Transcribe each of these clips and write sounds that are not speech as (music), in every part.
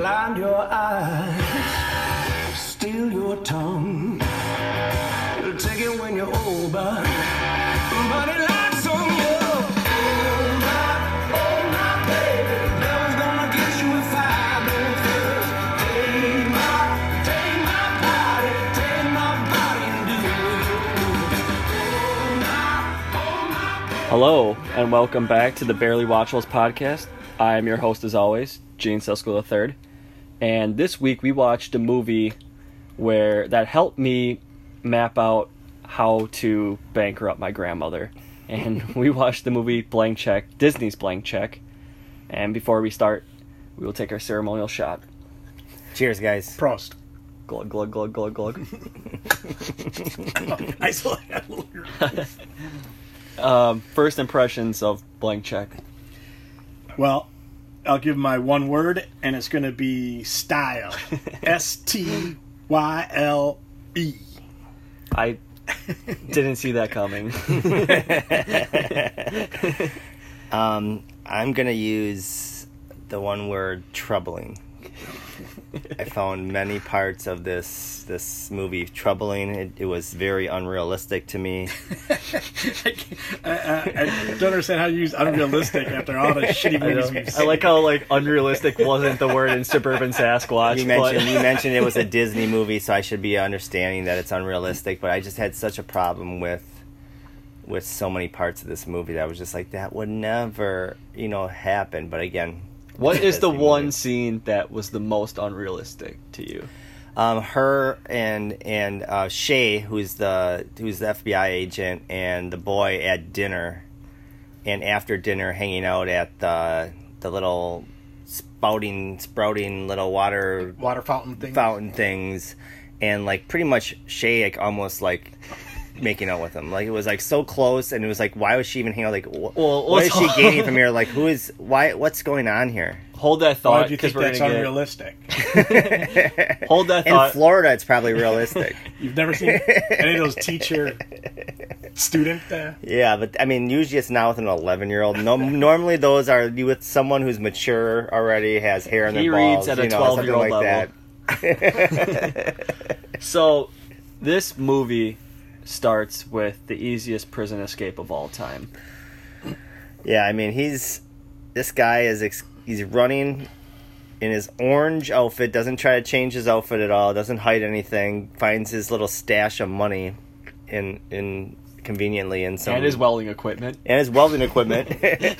blind your eyes, steal your tongue. Take it when you're devil's gonna get you Hello, and welcome back to the Barely Watchables podcast. I am your host, as always, Gene Siskel III. And this week we watched a movie where that helped me map out how to bankrupt my grandmother. (laughs) And we watched the movie Blank Check, Disney's Blank Check. And before we start, we will take our ceremonial shot. Cheers, guys. Prost. Glug, glug, glug, glug, glug. (laughs) I still had a little. um, first impressions of Blank Check. Well, I'll give my one word, and it's going to be style. (laughs) S T Y L E. I didn't see that coming. (laughs) (laughs) Um, I'm gonna use the one word troubling. I found many parts of this this movie troubling. It, it was very unrealistic to me. (laughs) I, I, I don't understand how you use unrealistic after all the (laughs) shitty movies we've I like how like unrealistic wasn't the word in Suburban Sasquatch. You but- mentioned you mentioned it was a Disney movie, so I should be understanding that it's unrealistic. But I just had such a problem with with so many parts of this movie that I was just like, that would never, you know, happen. But again, what is (laughs) the one movie. scene that was the most unrealistic to you? um, her and and uh, Shay, who's the who's the FBI agent, and the boy at dinner, and after dinner, hanging out at the the little spouting sprouting little water Water fountain thing. fountain things, and like pretty much Shay like almost like making out with him. Like it was like so close, and it was like, why was she even hanging out? Like, wh- Well, what is she (laughs) gaining from here? Like, who is why? What's going on here? Hold that thought because we're that's gonna get. unrealistic? (laughs) Hold that thought. In thought. Florida, it's probably realistic. (laughs) You've never seen any of those teacher student. Uh, Yeah, but I mean, usually it's not with an 11 year old. No, normally those are you with someone who's mature already, has hair in their He balls, reads at a you know, 12-year-old something like level. that. So, this movie starts with the easiest prison escape of all time. Yeah, I mean, he's this guy is ex- he's running in his orange outfit. Doesn't try to change his outfit at all. Doesn't hide anything. Finds his little stash of money in in conveniently in some and his welding equipment. and his welding equipment (laughs) (laughs) in this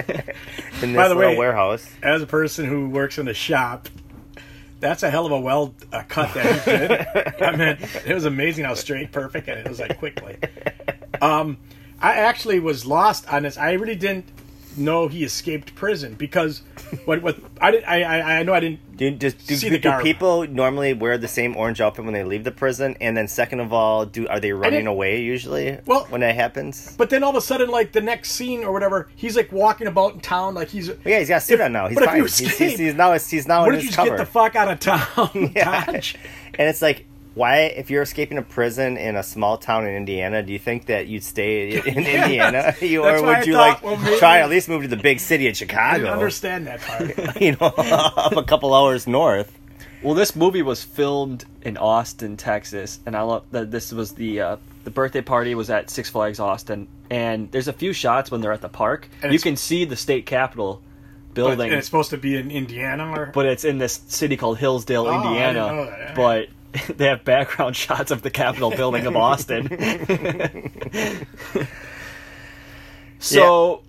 By the little way- warehouse. as a person who works in a shop, that's a hell of a well uh, cut that he did. (laughs) I mean, it was amazing how straight, perfect, and it was like quickly. Um, I actually was lost on this. I really didn't know he escaped prison because what what I did I I, I know I didn't Do, just, do, See do people normally wear the same orange outfit when they leave the prison? And then, second of all, do are they running away usually? Well- when that happens, But then all of a sudden, like the next scene or whatever, he's like walking about in town, like he's. yeah, he's got a suit If- on now. He's but if fine. you he's, he's, he's now he's now What in if you his just cover. get the fuck out of town, (laughs) Yeah. And it's like, why, if you're escaping a prison in a small town in Indiana, do you think that you'd stay in (laughs) Yes. Indiana? You, or would I you thought, like well, maybe- try at least move to the big city of Chicago? didn't understand that part. (laughs) you know, up a couple hours north. Well, this movie was filmed in Austin, Texas, and I love that this was the uh, the birthday party was at Six Flags Austin, and there's a few shots when they're at the park. And you can see the state capitol But building, it's supposed to be in Indiana, or but it's in this city called Hillsdale, Oh, I didn't Indiana. know that. But (laughs) they have background (laughs) shots of the Capitol building of Austin. (laughs) so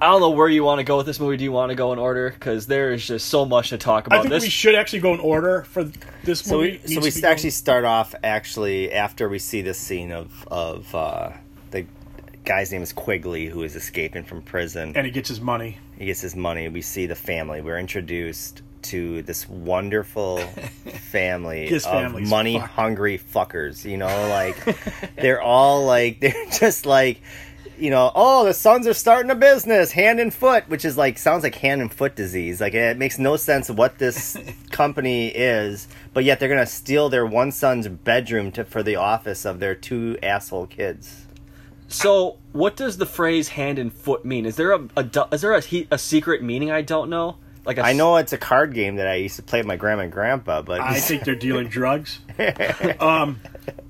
I don't know where you want to go with this movie. Do you want to go in order? Because there is just so much to talk about. I about. think this we should actually go in order for this So movie. we so we to actually going- start off actually after we see this scene of of uh, the guy's name is Quigley who is escaping from prison. and he gets his money. he gets his money. We see the family. We're introduced to this wonderful (laughs) family of money hungry fuckers. You know, like (laughs) they're all like (laughs) they're just like you know, oh, the sons are starting a business, hand and foot, which is like sounds like hand and foot disease. Like it makes no sense what this company is, but yet they're gonna steal their one son's bedroom to for the office of their two asshole kids. So, what does the phrase "hand and foot" mean? Is there a, a is there a, a secret meaning I don't know? Like a I know it's a card game that I used to play with my grandma and grandpa, but I think they're dealing (laughs) drugs. (laughs) Um,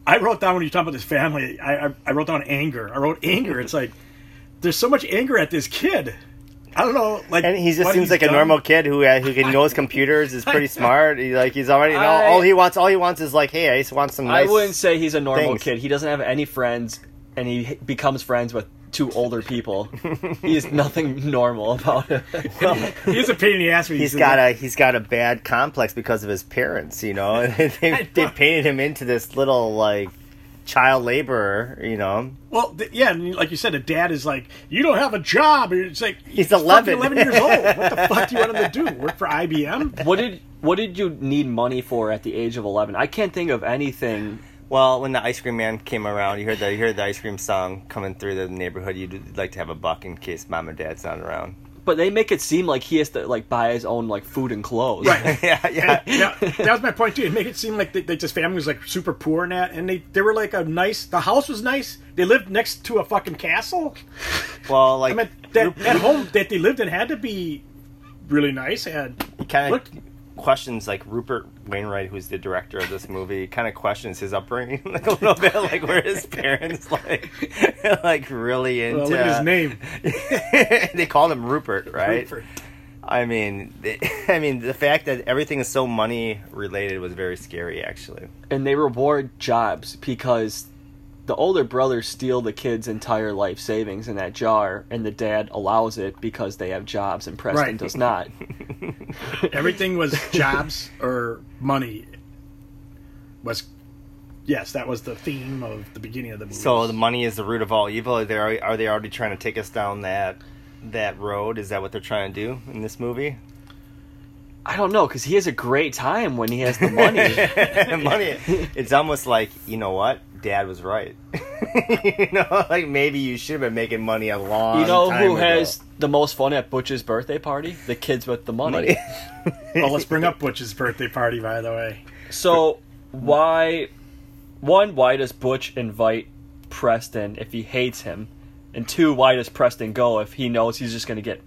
I wrote down when you talk about this family. I, I I wrote down anger. I wrote anger. It's like there's so much anger at this kid. I don't know. Like, and he just seems he's like a normal kid who uh, who can knows (laughs) computers is pretty smart. He, like he's already you know, I- all he wants. All he wants is like, hey, I just want some I wouldn't say he's a normal things. kid. He doesn't have any friends, and he becomes friends with two older people. He's nothing normal about it. He's a pain in the ass. When He's got a he's got a bad complex because of his parents. You know, (laughs) they, (laughs) they painted him into this little like child laborer. You know, Well, th- yeah, and like you said, a dad is like, "You don't have a job." And it's like He's fucking 11. eleven years old. What the (laughs) fuck do you want him to do? Work for IBM? what did what did you need money for at the age of eleven? I can't think of anything. Well, when the ice cream man came around, you heard the you heard the ice cream song coming through the neighborhood. You'd like to have a buck in case mom and dad's not around. But they make it seem like he has to like buy his own like food and clothes. Right. (laughs) yeah, yeah. (laughs) yeah, that was my point too. It make it seem like they, they this family was like super poor and that, and they they were like a nice. The house was nice. They lived next to a fucking castle. Well, like I mean, that, that home that they lived in had to be really nice. It had kind look, of questions like Rupert Wainwright, who's the director of this movie, kind of questions his upbringing (laughs) like a little bit, like where his parents like (laughs) like really into. well, look at his name. (laughs) they called him Rupert, right? Rupert. I mean, I mean, the fact that everything is so money related was very scary, actually. And they reward jobs because the older brothers steal the kid's entire life savings in that jar, and the dad allows it because they have jobs, and Preston Right. does not. (laughs) Everything was jobs or money. Was yes, that was the theme of the beginning of the movie. So the money is the root of all evil. Are they are they already trying to take us down that that road? Is that what they're trying to do in this movie? I don't know because he has a great time when he has the money. (laughs) money. It's almost like you know what, Dad was right. (laughs) you know, like maybe you should have been making money a long. you know time who ago. has the most fun at Butch's birthday party? The kids with the money. money? well, (laughs) let's bring up Butch's birthday party. By the way, So why, one, why does Butch invite Preston if he hates him? And two, why does Preston go if he knows he's just going to get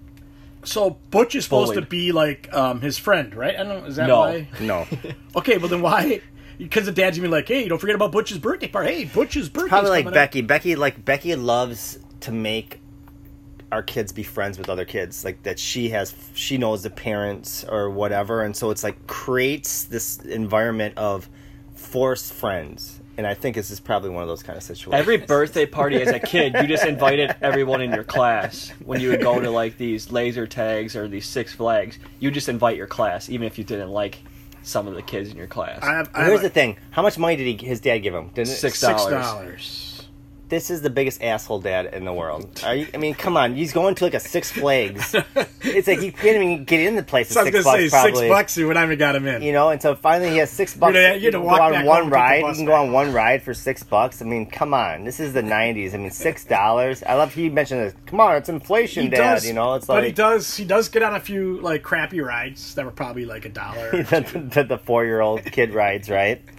so Butch is supposed Bullied. to be like um, his friend, right? I don't. Is that No. why? no, (laughs) Okay, well then why? Because the dad's gonna be like, "Hey, don't forget about Butch's birthday party. Hey, Butch's birthday." Party. Probably like Becky. Becky like Becky loves to make our kids be friends with other kids like that she has she knows the parents or whatever and so it's like creates this environment of forced friends and i think this is probably one of those kind of situations every birthday party as a kid? You just invited everyone in your class when you would go to like these laser tags or these Six Flags. You just invite your class, even if you didn't like some of the kids in your class. I have, I Well, have here's a- the thing how much money did he, his dad give him didn't it? Six six dollars. dollars. This is the biggest asshole dad in the world Are you, i mean come on he's going to like a six flags (laughs) it's like he can't even get in the place So at six bucks say probably six bucks. You would even got him in. you know, and so finally he has six bucks. You're gonna- you're gonna can walk go on one and take the ride. You can go on one ride for six bucks. I mean, come on, this is the '90s. I mean, six dollars. I love he mentioned this. Come on, it's inflation, he Dad. does, you know, it's like. but he does. He does get on a few like crappy rides that were probably like a dollar. (laughs) the, the, the four-year-old kid rides, right? (laughs)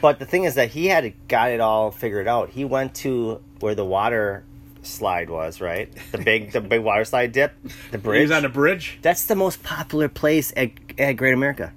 But the thing is that he had got it all figured out. He went to where the water slide was, right? The big, the big water slide dip, the bridge. He was on the bridge. That's the most popular place at, at Great America.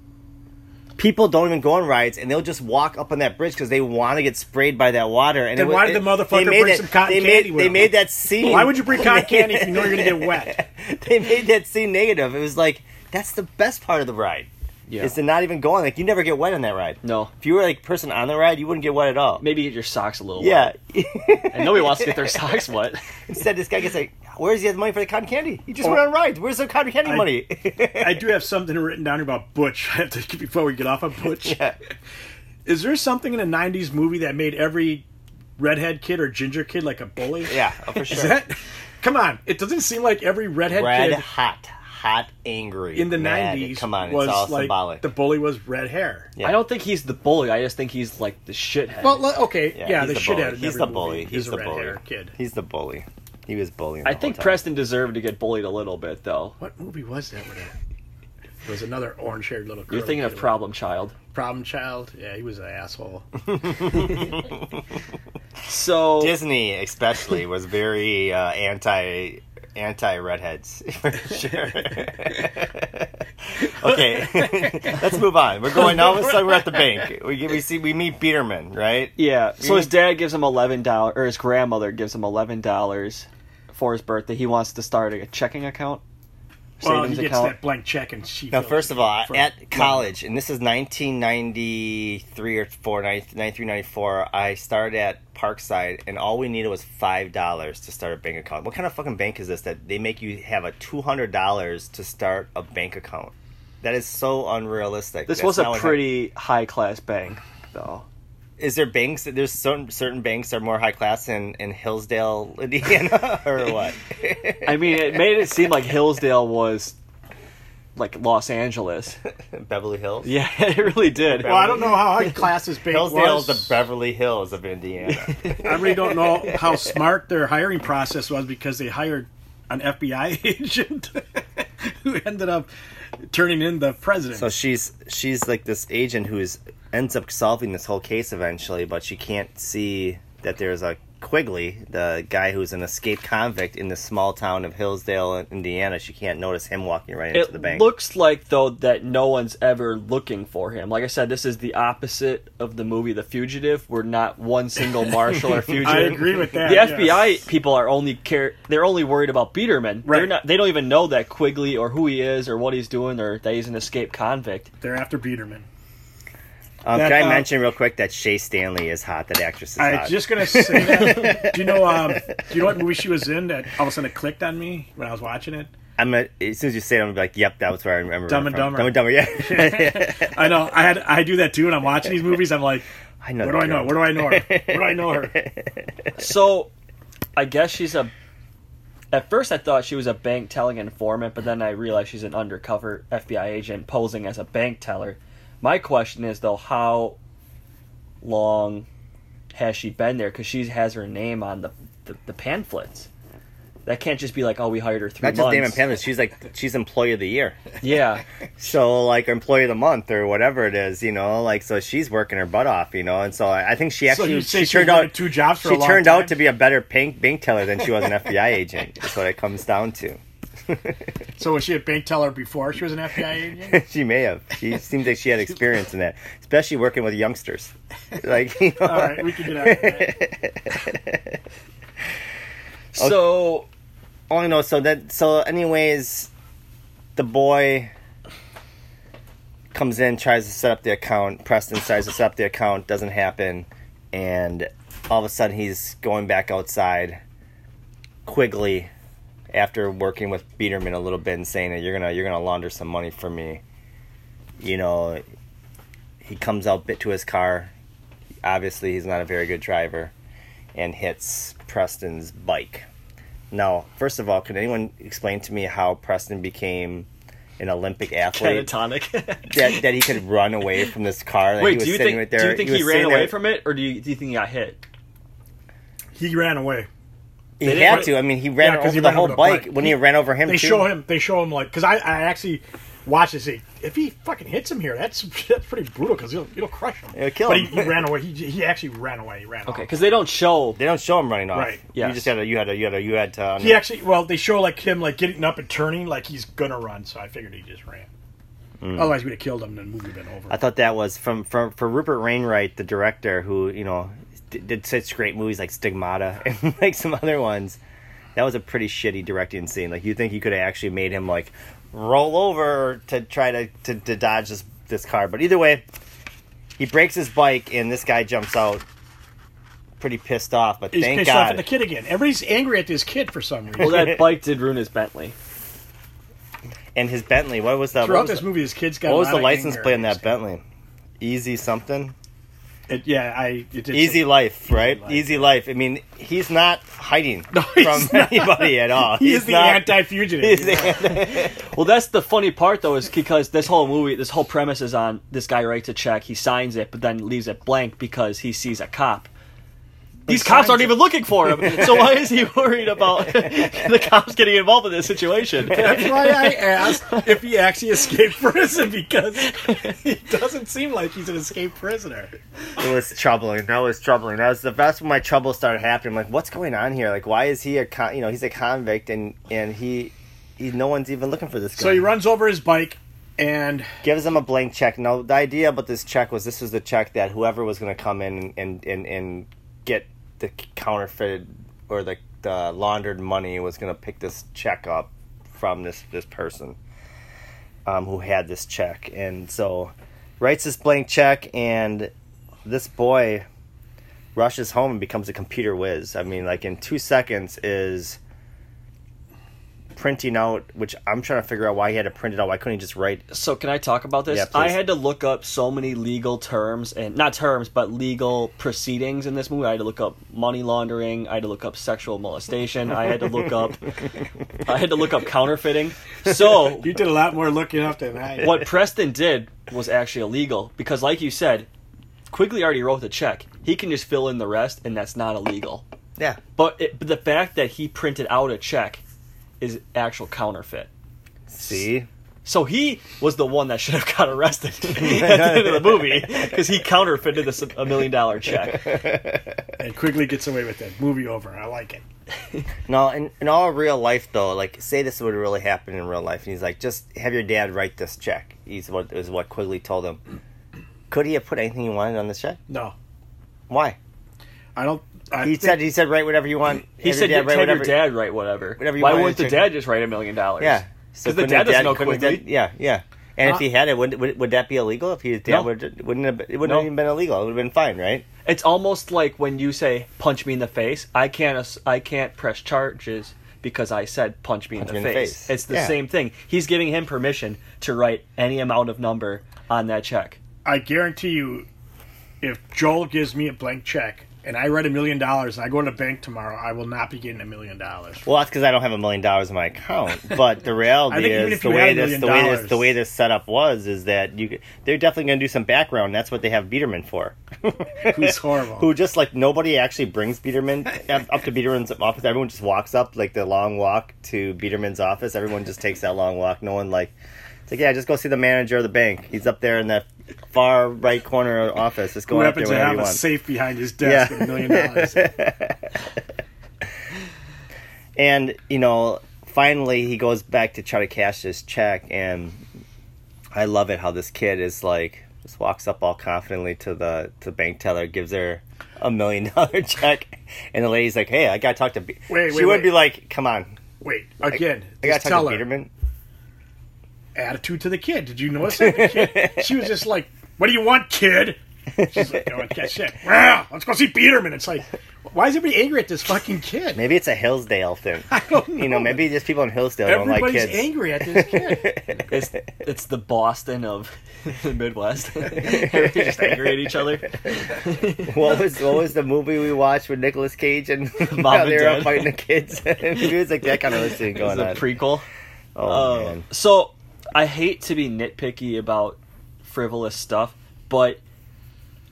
People don't even go on rides, and they'll just walk up on that bridge because they want to get sprayed by that water. And Then it, why did the motherfucker bring that- some cotton they candy Made, they him? made that scene. Why would you bring cotton (laughs) candy if you know you're gonna get wet? they made that scene negative. It was like that's the best part of the ride. Yeah. Is to not even go on. Like you never get wet on that ride. No. If you were like person on the ride, you wouldn't get wet at all. Maybe get your socks a little Yeah. wet. And nobody wants to get their (laughs) socks wet. Instead, this guy gets like, "Where's he have the money for the cotton candy? He just Oh. went on rides. Where's the cotton candy I- money?" (laughs) I do have something written down here about Butch. (laughs) I have to before we get off of Butch. Yeah. Is there something in a '90s movie that made every redhead kid or ginger kid like a bully? yeah, oh, for Is sure. that? Come on! It doesn't seem like every redhead Red kid hot, hot, angry. in the '90s Come on, was it's all like symbolic. the bully was red hair. Yeah. I don't think he's the bully. I just think he's like the shithead. Well, le- okay, yeah, he's the, shit bully. He's the bully. is He's a the red bully. hair kid. He's the bully. He was bullying. I think whole time. Preston deserved to get bullied a little bit, though. What movie was that? With it? It was another orange-haired little. You're thinking of. Problem Child. Problem Child. Yeah, he was an asshole. (laughs) So Disney, especially, was very uh, anti anti redheads (laughs) for (laughs) sure. (laughs) Okay, let's move on. We're going now. All of a sudden, we're at the bank. We get, we see we meet Biederman, right? Yeah. So his dad gives him eleven dollars, or his grandmother gives him eleven dollars for his birthday. He wants to start a checking account, Well, he gets account. that blank check and she. Now, first of all, for- at college, and this is 1993 or 4, 93, 94, I started at Parkside, and all we needed was $5 to start a bank account. What kind of fucking bank is this that they make you have a $200 to start a bank account? That is so unrealistic. This That's was a pretty high class bank, though. Is there banks there's certain certain banks are more high class in, in Hillsdale, Indiana, (laughs) or what? I mean, it made it seem like Hillsdale was like Los Angeles. (laughs) Beverly Hills. Yeah, (laughs) it really did. Well, I don't know how high class this bank Hillsdale was. is the Beverly Hills of Indiana. I really don't know how smart their hiring process was because they hired an FBI agent who ended up turning in the president. so she's she's like this agent who's ends up solving this whole case eventually, but she can't see that there's a Quigley, the guy who's an escaped convict in the small town of Hillsdale, Indiana. She can't notice him walking right into It the bank. It looks like though that no one's ever looking for him. Like I said, this is the opposite of the movie The Fugitive, where not one single (laughs) marshal or fugitive. I agree with that. The yes. FBI people are only care. They're only worried about Biederman. They're not. They don't even know that Quigley or who he is or what he's doing or that he's an escaped convict. They're after Biederman. Um, that, can I uh, mention real quick that Shay Stanley is hot? That actress is I hot. was just gonna say that. (laughs) do you know? Um, do you know what movie she was in that all of a sudden it clicked on me when I was watching it? I'm a, as soon as you say it, I'm like, yep, that was where I remember. Dumb and from. Dumber. Dumb and Dumber. Yeah. (laughs) I know. I had. I do that too when I'm watching these movies. I'm like, (laughs) I know. where the do I know? girl. Where do I know her? Where do I know her? So, I guess she's a. At first, I thought she was a bank telling informant, but then I realized she's an undercover FBI agent posing as a bank teller. My question is though, how long has she been there? Because she has her name on the, the the pamphlets. That can't just be like, oh, we hired her three Not just months. Damon Pamela. She's like she's employee of the year. (laughs) Yeah, (laughs) So like employee of the month or whatever it is, you know, like so she's working her butt off, you know, and so I I think she So actually you say she she turned out two jobs for she a long turned time? out to be a better bank bank teller than she was an FBI agent. That's what it comes down to. (laughs) So was she a bank teller before she was an FBI agent? (laughs) she may have. She seems like she had experience in that, especially working with youngsters. Like you know, All right, we can get out. Of that. (laughs) so Oh no, so that so anyways the boy comes in, tries to set up the account, Preston tries to set up the account, doesn't happen, and all of a sudden he's going back outside Quigley after working with Biederman a little bit and saying that you're gonna you're gonna launder some money for me. You know he comes out bit to his car. Obviously he's not a very good driver and hits Preston's bike. Now, first of all, can anyone explain to me how Preston became an Olympic athlete? catatonic. (laughs) That, that he could run away from this car. That Wait, he was do you sitting think right do you think was he, ran away there- from it, or do you, do you think he got hit? He ran away. He They had to. I mean, he ran Yeah, 'cause over he the ran whole over the bike bike. when he ran over him. They too. show him. They show him like because I, I actually watched it. Say if he fucking hits him here, that's (laughs) that's pretty brutal because he'll he'll crush him. It'll kill but him. He, he ran away. He, he actually ran away. He ran. Okay, because they don't show. They don't show him running off. Right. Yeah. You just had to. You had to. You had to. You had to. He actually well they show like him like getting up and turning like he's gonna run. So I figured he just ran. Hmm. Otherwise we'd have killed him and the movie would have been over. I thought that was from from for Rupert Wainwright, the director, who you know did, did such great movies like Stigmata (laughs) and like some other ones. That was a pretty shitty directing scene. Like you think you could have actually made him like roll over to try to to, to dodge this this car, but either way, he breaks his bike and this guy jumps out, pretty pissed off. But He's thank pissed off at the kid again. Everybody's angry at this kid for some reason. Well, that bike did ruin his Bentley. and his Bentley. What was that? Throughout what was this the, movie, this kid's got. what a was lot the of license plate on against that Bentley? Easy something. It, yeah, I. It, it's Easy life, right? life. Easy life. I mean, he's not hiding No, he's from not. anybody at all. He is the not- anti-fugitive. he's the- (laughs) Well, that's the funny part though, is because this whole movie, this whole premise is on this guy writes a check, he signs it, but then leaves it blank because he sees a cop. These cops aren't even looking for him, (laughs) so why is he worried about (laughs) the cops getting involved in this situation? That's why I asked if he actually escaped prison because he doesn't seem like he's an escaped prisoner. it was troubling. That was troubling. That was the that's when my trouble started happening. I'm like, what's going on here? Like, why is he a con- you know he's a convict and and he he no one's even looking for this guy. So he runs over his bike, and gives him a blank check. Now, the idea about this check was this was the check that whoever was going to come in and, and, and get the counterfeited or the, the laundered money was going to pick this check up from this, this person um, who had this check. And so writes this blank check, and this boy rushes home and becomes a computer whiz. I mean, like in two seconds is printing out, which I'm trying to figure out why he had to print it out. Why couldn't he just write? So can I talk about this? Yeah. I had to look up so many legal terms and not terms, but legal proceedings in this movie. I had to look up money laundering. I had to look up sexual molestation. I had to look up. I had to look up counterfeiting. So (laughs) you did a lot more looking up than I. did. what Preston did was actually illegal because, like you said, Quigley already wrote the check. He can just fill in the rest, and that's not illegal. Yeah. But, it, but the fact that he printed out a check is actual counterfeit. See? So he was the one that should have got arrested (laughs) at the end of the (laughs) movie because he counterfeited this a million dollar check. (laughs) and quickly gets away with it. Movie over. I like it. No, in, in all real life though, like say this would really happen in real life, and he's like, just have your dad write this check. He's what is what Quigley told him. Could he have put anything he wanted on this check? No, Why? I don't. I He think- said he said write whatever you want. He said, your dad write your whatever- dad write whatever." whatever you want. Why want wouldn't the to dad just write a million dollars? Yeah. because the dad doesn't know couldn't his Quigley. dad- yeah, yeah. And Uh, if he had it, would, would would that be illegal? If his dad No. would wouldn't have, it wouldn't No. have even been illegal. It would have been fine, right? It's almost like when you say "punch me in the face." I can't. I can't press charges because I said "punch me, in, the me in the face. face. It's the Yeah. same thing. He's giving him permission to write any amount of number on that check. I guarantee you, if Joel gives me a blank check and I write a million dollars and I go to the bank tomorrow, I will not be getting a million dollars. Well, that's because I don't have a million dollars in my account. But the reality (laughs) I think even is the way this the way this the way this setup was is that you they're definitely going to do some background. That's what they have Biederman for. (laughs) (laughs) Who's horrible. Who just like nobody actually brings Biederman up to Biederman's office. Everyone just walks up like the long walk to Biederman's office. Everyone just takes that long walk. No one like it's like yeah, just go see the manager of the bank. He's up there in that far right corner of office. Just go Who up there to have a safe behind his desk Yeah. with a million dollars? (laughs) And you know, finally he goes back to try to cash this check, and I love it how this kid is like just walks up all confidently to the to the bank teller, gives her a million dollar (laughs) check, and the lady's like, "Hey, I gotta talk to." B-. Wait, she wait, would wait. be like, "Come on, Wait, again, I gotta just talk to her. Biederman." Attitude to the kid. Did you notice that? The kid, (laughs) she was just like, "What do you want, kid?" She's like, "Oh, okay, shit. Well, let's go see Peterman." It's like, why is everybody angry at this fucking kid? Maybe it's a Hillsdale thing. (laughs) I don't know. You know, maybe just people in Hillsdale don't like everybody's kids. angry at this kid. (laughs) It's it's the Boston of the Midwest. Everybody's just angry at each other. what was what was the movie we watched with Nicolas Cage and Mom they were out fighting the kids? Maybe it was like that kind of thing It's going a on. prequel. oh Uh, man. so I hate to be nitpicky about frivolous stuff, but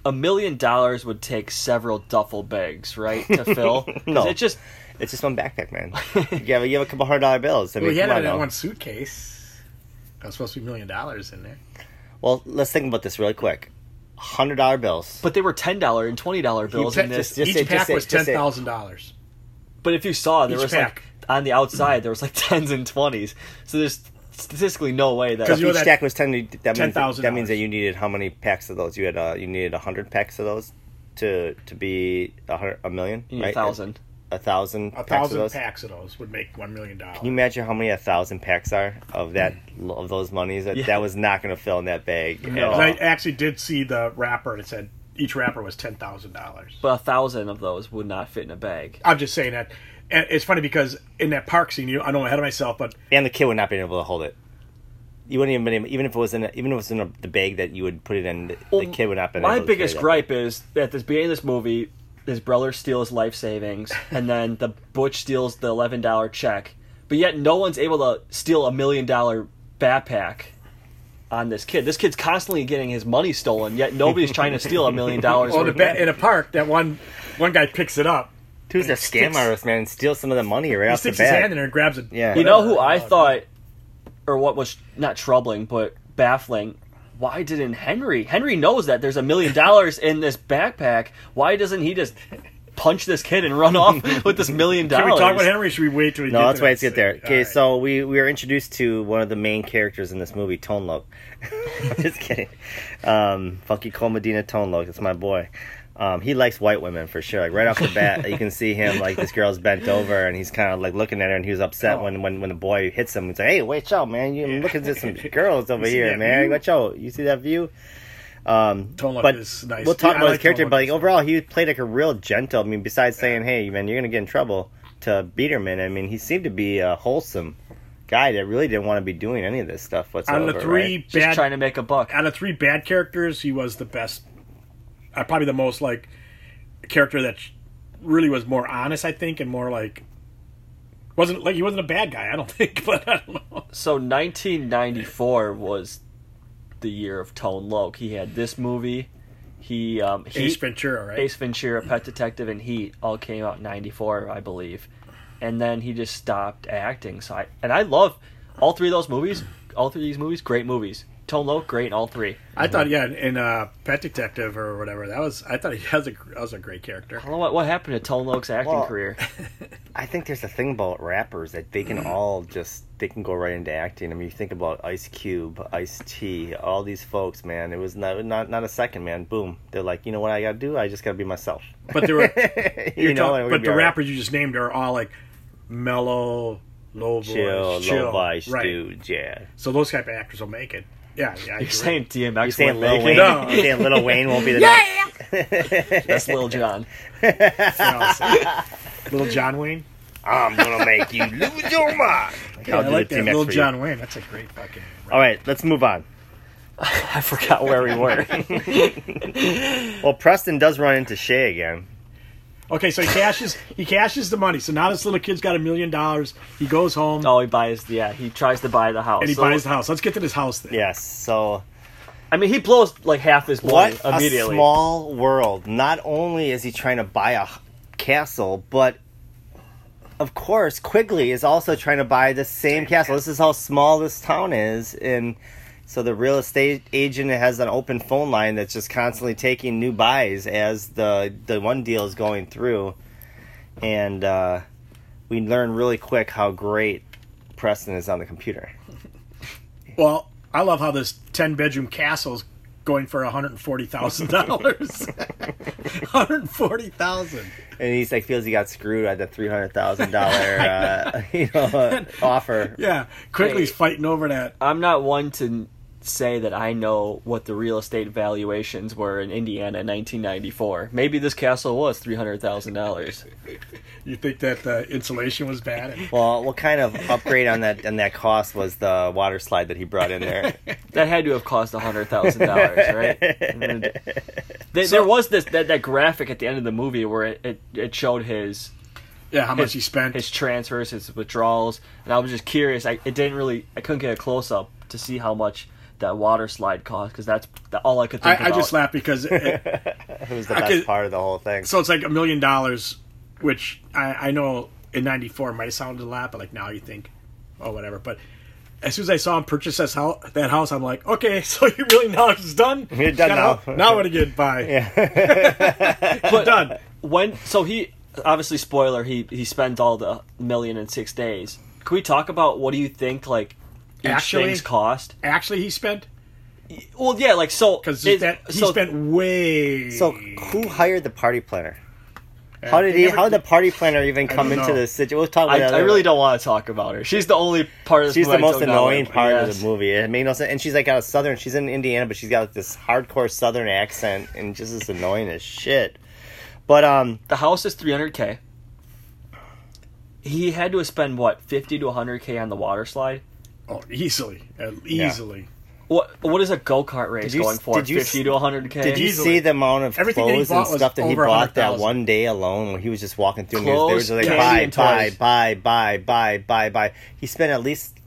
a million dollars would take several duffel bags, right, to fill. (laughs) No. it just It's just one backpack, man. (laughs) you have, you have a couple hundred dollar bills. I mean, well, he had it on in one suitcase. That was supposed to be a million dollars in there. Well, let's think about this really quick. Hundred dollar bills. But they were ten dollar and twenty dollar bills He in pa- this. just Each say- pack say- was just ten say- thousand dollars. But if you saw, there Each was pack. like on the outside there was like (laughs) tens and twenties. So there's statistically no way that. 'Cause If you know each that- stack was ten, that means $10,000. that means that you needed how many packs of those? You had uh, you needed hundred packs of those to to be a, hundred, a million, you need right? a thousand. A thousand. A packs of thousand those? packs of those would make one million dollars. Can you imagine how many a thousand packs are of that of those monies? That Yeah. that was not going to fill in that bag. at No. all. I actually did see the wrapper, and it said each wrapper was ten thousand dollars. But a thousand of those would not fit in a bag. I'm just saying that. And it's funny because in that park scene, you I know I'm ahead of myself, but and the kid would not be able to hold it. You wouldn't even been able, even if it was in a, even if it was in a, the bag that you would put it in. The, the kid would not been. My able to carry biggest gripe is that at the beginning of this movie, his brother steals life savings, (laughs) and then the Butch steals the eleven dollar check. But yet, no one's able to steal a million dollar backpack on this kid. This kid's constantly getting his money stolen, yet nobody's trying to steal a million dollars. (laughs) well, the of in a park, that one one guy picks it up. Who's a scam sticks- artist, man? And steal some of the money right He off the sticks his hand in there and grabs it. Yeah. You know who. I thought, or what was not troubling but baffling? Why didn't Henry? Henry knows that there's a million dollars in this backpack. Why doesn't he just punch this kid and run off (laughs) with this million dollars? Can dollars. we talk about Henry? Should we wait till we No, get let's to wait get there. Okay, All right. so we, we were introduced to one of the main characters in this movie, Tone Loc. I'm just kidding. Um, Funky Cold Medina Tone Loc, that's my boy. Um, he likes white women for sure. Like right off the bat, you can see him like this girl's bent over and he's kind of like looking at her and he was upset Oh. when, when when the boy hits him. He's like, "Hey, watch out, man! You Yeah. looking at some girls (laughs) over here, man. view? Watch out! You see that view?" Um, Tone but is nice. we'll talk Yeah, about like his character. Tone But like overall, he played like a real gentle. I mean, besides saying, "Hey, man, you're gonna get in trouble," to Biederman, I mean, he seemed to be a wholesome guy that really didn't want to be doing any of this stuff whatsoever. on the three right? Just bad trying to make a buck. out of three bad characters, he was the best. Uh, probably the most like character that really was more honest, I think, and more like wasn't like he wasn't a bad guy. I don't (laughs) think, but I don't know. So 1994 was the year of Tone Loc. He had this movie. He um he, Ace Ventura, right? Ace Ventura, Pet Detective, and Heat all came out in '94, I believe. And then he just stopped acting. So I and I love all three of those movies. All three of these movies, great movies. Tone Loc, great in all three. I thought, yeah, in uh, Pet Detective or whatever, that was. I thought he (laughs) was a that was a great character. I don't know what what happened to Tone Loc's acting Well- career. (laughs) I think there's a thing about rappers that they can all just they can go right into acting. I mean, you think about Ice Cube, Ice T, all these folks, man. It was not not not a second, man. Boom, they're like, you know what I got to do? I just got to be myself. But there were, (laughs) you you're know, talk- but the all right. rappers you just named are all like mellow, low voice, chill, chill, low voice, right? dude, yeah. So those type of actors will make it. Yeah, yeah. You're agree. saying DMX You're saying won't Lil Wayne? it? No. You saying Lil Wayne won't be the (laughs) Yeah, That's Lil Jon. Little John Wayne. I'm gonna make you lose your mind. Yeah, I'll I do like the that. T-Max Little for you. John Wayne. That's a great fucking. All right, let's move on. (laughs) I forgot where we were. (laughs) Well, Preston does run into Shay again. Okay, so he cashes he cashes the money. So now this little kid's got a million dollars. He goes home oh, he buys. Yeah, he tries to buy the house. and he So, buys the house. Let's get to this house thing. Yes, so I mean, he blows like half his money what a immediately. small world. Not only is he trying to buy a h- castle, but of course, Quigley is also trying to buy the same castle. This is how small this town is, and so the real estate agent has an open phone line that's just constantly taking new buys as the the one deal is going through, and uh, we learn really quick how great Preston is on the computer. (laughs) Well, I love how this ten bedroom castle is going for hundred and forty thousand dollars. (laughs) hundred and forty thousand. And he's like feels he got screwed at the three hundred thousand dollar uh, (laughs) you know offer. Yeah, Quigley's Hey. fighting over that. I'm not one to say that I know what the real estate valuations were in Indiana in 1994. Maybe this castle was three hundred thousand dollars. (laughs) You think that the insulation was bad? (laughs) Well, what kind of upgrade on that on that cost was the water slide that he brought in there? (laughs) That had to have cost hundred thousand dollars, right? And There, there was this that, that graphic at the end of the movie where it, it, it showed his Yeah, how much his, he spent. his transfers, his withdrawals, and I was just curious. I it didn't really I couldn't get a close up to see how much that water slide cost because that's the, all I could think I, I just laughed because it, (laughs) It was the I best could- part of the whole thing. so it's like a million dollars, which I, I know in '94 might have sounded a lot, but like now you think, oh whatever. But as soon as I saw him purchase that house, that house, I'm like, okay, (laughs) so your million dollars is done. You're done now. a- Now what to get by? (laughs) but Done. when so he obviously spoiler he he spends all the million in six days. Can we talk about what do you think like each Actually- thing's cost? Actually, he spent Well, yeah, like so because is- that he so- spent way. So who hired the party planner? How did he? never- How did the party planner even come into know. this situation? We'll talk about I, that I really don't want to talk about her. She's the only part of this She's the most annoying part Yes. of the movie. It made no sense. And she's like got a southern. She's in Indiana, but she's got like this hardcore southern accent, and just as annoying as shit. But um, The house is 300k. He had to spend what 50 to 100k on the water slide. Oh, easily, easily. What what is a go kart race you- going for? did you- 50 to 100k. did you Easily. see the amount of Everything clothes and stuff that he bought that 100,000. one day alone when he was just walking through? and they was- Clothes, they were just like and buy, toys. buy, buy, buy, buy, buy, buy. He spent at least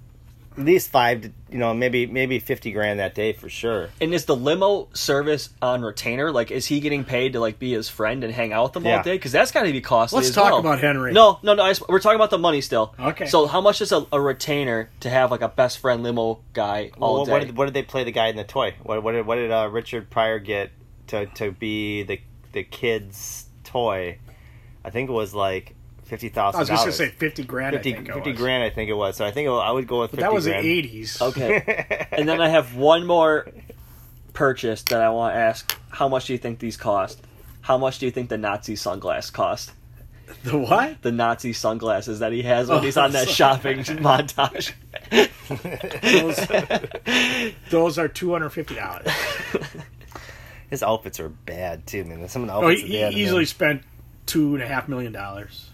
at least five, to, you know, maybe maybe fifty grand that day for sure. And is the limo service on retainer? Like, is he getting paid to like be his friend and hang out with him all day? Because that's got to be costly. Let's as talk well. about Henry. No, no, no. I just- we're talking about the money still. Okay. So how much is a, a retainer to have like a best friend limo guy all Well, day? what, did, what did they play the guy in the toy? What, what did what did uh, Richard Pryor get to, to be the the kid's toy? I think it was like fifty thousand. I was just gonna say fifty grand. 50, I think it 50 was. grand. I think it was. So I think it, I would go with But fifty. that was grand. the eighties. Okay. (laughs) and then I have one more purchase that I want to ask. How much do you think these cost? How much do you think the Nazi sunglass cost? The what? The Nazi sunglasses that he has when Oh, he's on that shopping (laughs) montage. Those, (laughs) those are two hundred fifty dollars. His outfits are bad too, man. Some of the Oh, he, he they had in easily spent two and a half million dollars.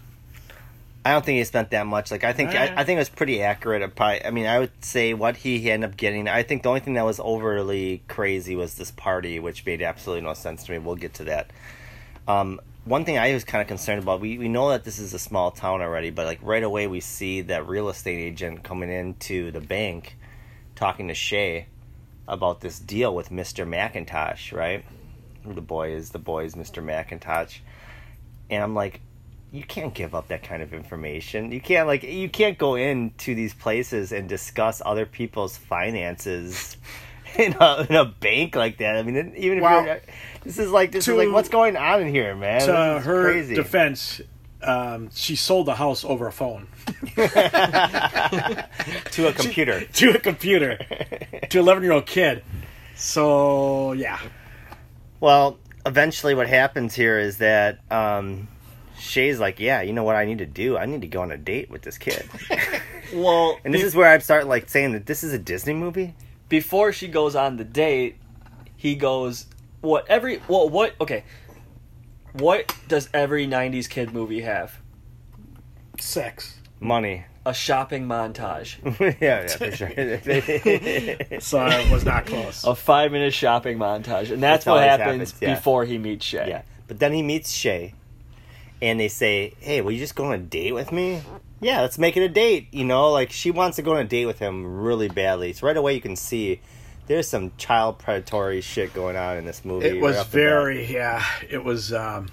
I don't think he spent that much. Like I think I, Eh. I think it was pretty accurate. Probably, I mean, I would say what he ended up getting. I think the only thing that was overly crazy was this party, which made absolutely no sense to me. We'll get to that. Um, one thing I was kind of concerned about. We we know that this is a small town already, but like right away we see that real estate agent coming into the bank, talking to Shay about this deal with Mister McIntosh, right? The boy is? The boy is Mister McIntosh, and I'm like, you can't give up that kind of information. You can't like you can't go into these places and discuss other people's finances (laughs) in a, in a bank like that. I mean, even if you're, this is like this To- is like what's going on in here, man? to her crazy. defense, um, she sold the house over a phone (laughs) to a computer. (laughs) to a computer to an eleven year old kid. So yeah, Well, eventually, what happens here is that um, Shay's like, "Yeah, you know what I need to do? I need to go on a date with this kid." (laughs) (laughs) Well, and this is where I start like saying that this is a Disney movie. before she goes on the date, he goes, "What every well what okay, what does every '90s kid movie have? sex. Money. A shopping montage, (laughs) yeah, yeah, for sure. So I was not close. a five minute shopping montage, and that's That's what happens happens, yeah. before he meets Shay. yeah, but then he meets Shay, and they say, "Hey, will you just go on a date with me?" Yeah, let's make it a date. You know, like she wants to go on a date with him really badly. So right away, you can see there's some child predatory shit going on in this movie. It was right off the bat. very yeah. It was um,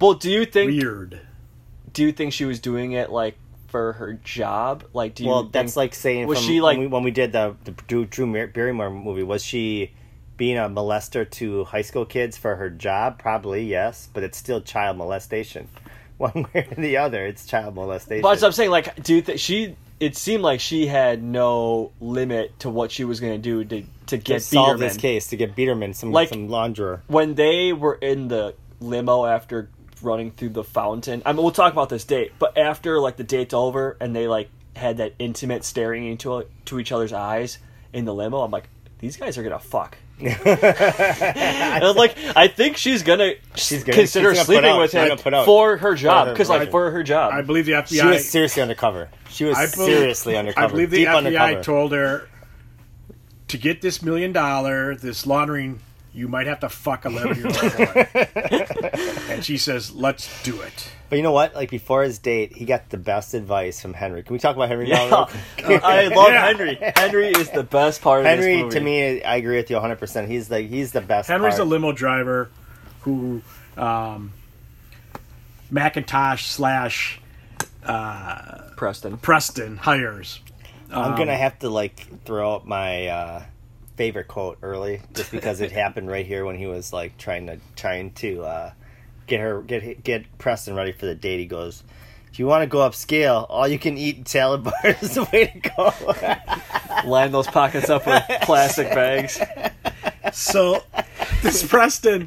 Well, do you think weird. do you think she was doing it like for her job? Like, do you? Well, think, that's like saying was from she, like- when, we, when we did the the Drew, Drew Mar- Barrymore movie, was she being a molester to high school kids for her job? Probably yes, but it's still child molestation. (laughs) One way or the other, it's child molestation. But I'm saying. Like, do think she? It seemed like she had no limit to what she was going to do to to to get solve Biederman. this case to get Biederman some Like- some launderer. When they were in the limo after running through the fountain, I mean, we'll talk about this date. But after like the date's over and they like had that intimate staring into to each other's eyes in the limo, I'm like, these guys are gonna fuck. (laughs) And I'm like, I think she's gonna, She's gonna- consider she's gonna sleeping out- with him put out. for her job because like for her job. I believe the FBI. She was seriously undercover. She was I believe- seriously undercover. I believe the deep FBI undercover. told her to get this million dollar, this laundering, you might have to fuck eleven year old boy. and she says, "Let's do it." But you know what? Like before his date, he got the best advice from Henry. Can we talk about Henry Yeah, now? real? (laughs) I love Yeah. Henry. Henry is the best part of this Henry, to me, I agree with you 100. percent He's like he's the best. Henry's a limo driver who um, Macintosh slash uh, Preston. Preston hires. I'm Um, gonna have to like throw up my uh, favorite quote early, just because it happened right here when he was like trying to trying to uh, get her get get Preston ready for the date. He goes, "If you want to go upscale, all you can eat salad (laughs) bar is the way to go." (laughs) Line those pockets up with plastic bags. So this Preston,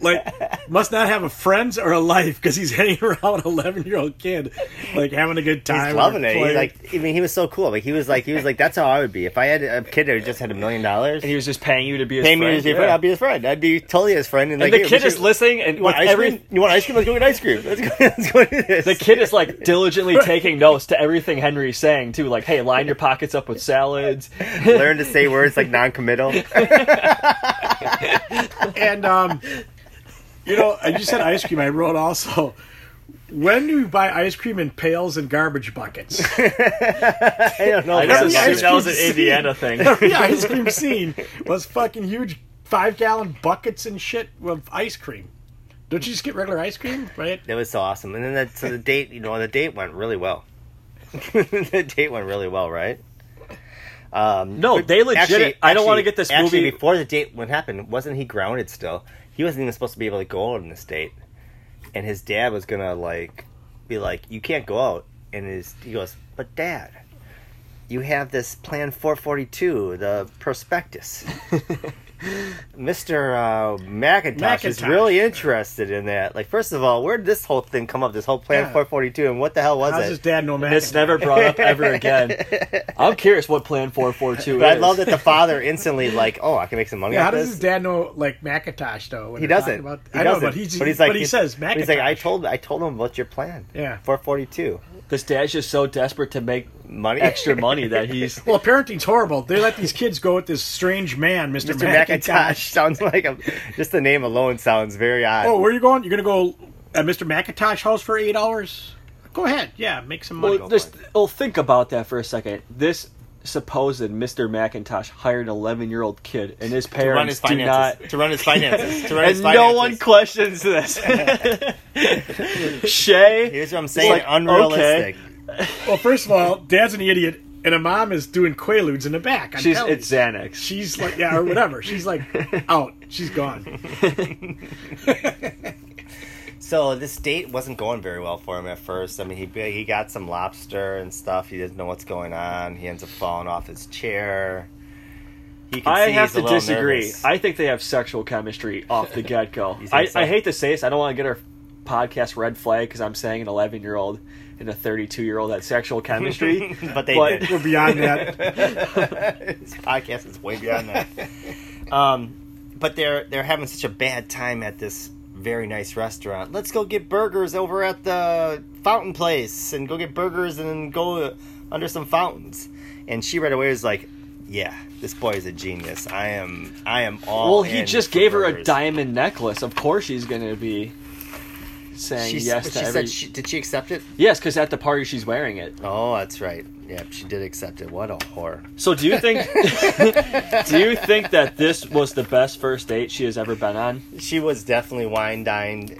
like, must not have a friends or a life because he's hanging around an eleven year old kid, like having a good time. He's loving it. He's like, I mean, he was so cool. Like he was like, he was like, that's how I would be if I had a kid that just had a million dollars. And he was just paying you to be his Pay me friend. as your Yeah. friend. I'd be his friend. I'd be totally his friend. And, And like, the hey, kid we is should- listening, and You want ice every cream? You want ice cream? Let's go get ice cream. Let's go. (laughs) Let's go do this. the kid is like diligently taking notes to everything Henry's saying too. Like, hey, line your pockets up with salads. learn to say words like non-committal. (laughs) and um, you know, I just said ice cream. I wrote also. When do you buy ice cream in pails and garbage buckets? (laughs) I don't know. I if just Every that's- assumed that was an ice cream Indiana thing. Every ice cream scene was fucking huge, five gallon buckets and shit with ice cream. Don't you just get regular ice cream, right? It was so awesome. And then that, so the date, you know, the date went really well. (laughs) the date went really well, right? Um, No, they legit- I don't wanna get this actually, movie- before the date. What happened? Wasn't he grounded still? He wasn't even supposed to be able to go out on this date and his dad was gonna like be like, "You can't go out," and his he goes, "But dad." You have this Plan 442, the prospectus. (laughs) Mr. Uh, McIntosh, is really interested in that. Like, first of all, where did this whole thing come up? This whole Plan Yeah. 442, and what the hell was How's it? his dad know And it's never brought up ever again. (laughs) I'm curious what Plan 442 But is. I love that the father instantly like, oh, I can make some money. Yeah, how does this. his dad know like Macintosh though? When He doesn't. About, he I know, doesn't. but he's, but he's like, but he says Macintosh. He's like, I told, I told him about your plan. Yeah. 442 This dad's just so desperate to make money, extra money that (laughs) he's. Well, parenting's horrible. They let these kids go with this strange man, Mr. Mr. McIntosh. McIntosh (laughs) sounds like a, just the name alone sounds very odd. Oh, where are you going? You're gonna go uh, at Mr. McIntosh house for eight hours? Go ahead. Yeah, make some money. Well, just well, think about that for a second. This supposed Mr. McIntosh hired an 11 year old kid, and his to run his parents do finances. not. To run his finances. To run his (laughs) And finances. no one questions this. Shay, Here's what I'm saying. like, unrealistic. Well, first of all, Dad's an idiot, and a mom is doing quaaludes in the back. I'm she's telling it's you. Xanax. She's like, yeah, or whatever. She's like (laughs) out. She's gone. (laughs) So this date wasn't going very well for him at first. I mean, he he got some lobster and stuff. He doesn't know what's going on. He ends up falling off his chair. I have to disagree. nervous. I think they have sexual chemistry off the (laughs) get go. I, so? I hate to say this. I don't want to get our podcast red flag because I'm saying an 11 year old and a 32 year old had sexual chemistry. (laughs) but they but-. We're beyond that. (laughs) this podcast is way beyond that. Um, but they're they're having such a bad time at this very nice restaurant. Let's go get burgers over at the fountain place and go get burgers and then go under some fountains. And she right away was like, "Yeah, this boy is a genius. I am I am all." well, he in just gave her a diamond necklace. Of course, she's going to be saying She, yes to she every. said, she, did she accept it? yes, because at the party she's wearing it. Oh, that's right. Yeah, she did accept it. What a whore. So do you think? (laughs) (laughs) do you think that this was the best first date she has ever been on? She was definitely wine dined,